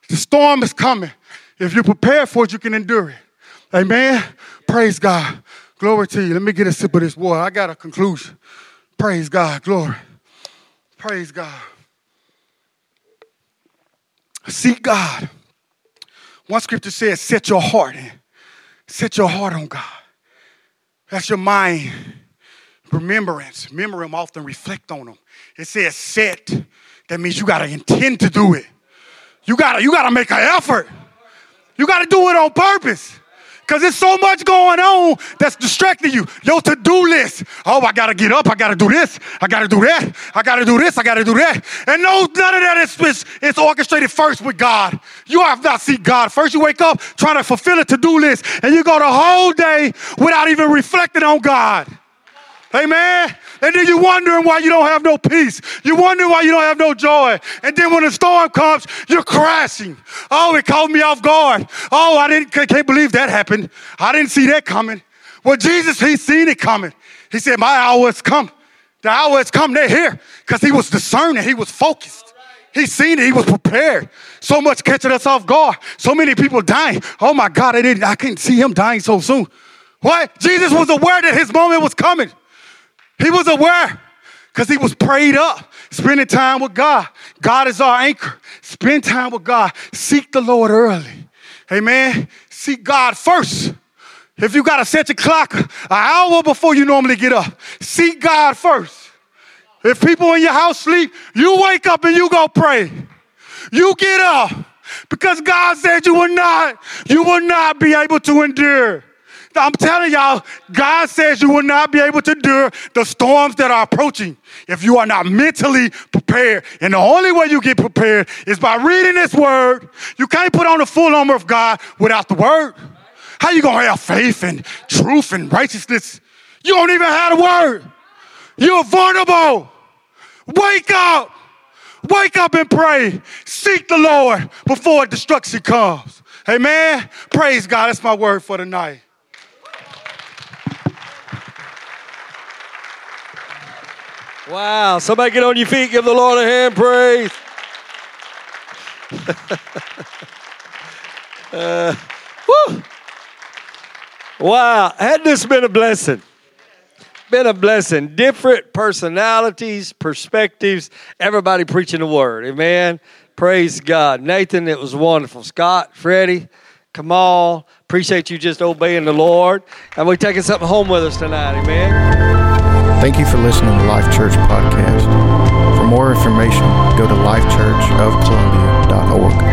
The storm is coming. If you're prepared for it, you can endure it. Amen. Praise God. Glory to you. Let me get a sip of this water. I got a conclusion. Praise God. Glory. Praise God. Seek God. One scripture says, set your heart in. Set your heart on God. That's your mind. Remembrance. Remember Him often, reflect on Him. It says set. That means you got to intend to do it. You got you got to make an effort. You got to do it on purpose. Because there's so much going on that's distracting you. Your to do list. Oh, I got to get up. I got to do this. I got to do that. I got to do this. I got to do that. And no, none of that is, is, is orchestrated first with God. You have not seen God. First, you wake up trying to fulfill a to do list, and you go the whole day without even reflecting on God. Amen. And then you're wondering why you don't have no peace. You're wondering why you don't have no joy. And then when the storm comes, you're crashing. Oh, it caught me off guard. Oh, I didn't can't believe that happened. I didn't see that coming. Well, Jesus, he seen it coming. He said, My hour has come. The hour has come. They're here. Because he was discerning, he was focused. He seen it, he was prepared. So much catching us off guard. So many people dying. Oh my God, I didn't, I couldn't see him dying so soon. What? Jesus was aware that his moment was coming. He was aware because he was prayed up, spending time with God. God is our anchor. Spend time with God. Seek the Lord early. Amen. Seek God first. If you got to set your clock an hour before you normally get up, seek God first. If people in your house sleep, you wake up and you go pray. You get up because God said you will not, you will not be able to endure. I'm telling y'all, God says you will not be able to endure the storms that are approaching if you are not mentally prepared. And the only way you get prepared is by reading this word. You can't put on the full armor of God without the word. How you gonna have faith and truth and righteousness? You don't even have the word. You're vulnerable. Wake up. Wake up and pray. Seek the Lord before destruction comes. Amen. Praise God. That's my word for tonight. Wow. Somebody get on your feet, give the Lord a hand praise. *laughs* uh, woo. Wow. Had this been a blessing? Been a blessing. Different personalities, perspectives, everybody preaching the word. Amen. Praise God. Nathan, it was wonderful. Scott, Freddie, Kamal, appreciate you just obeying the Lord. And we're taking something home with us tonight. Amen. Thank you for listening to Life Church Podcast. For more information, go to lifechurchofcolumbia.org.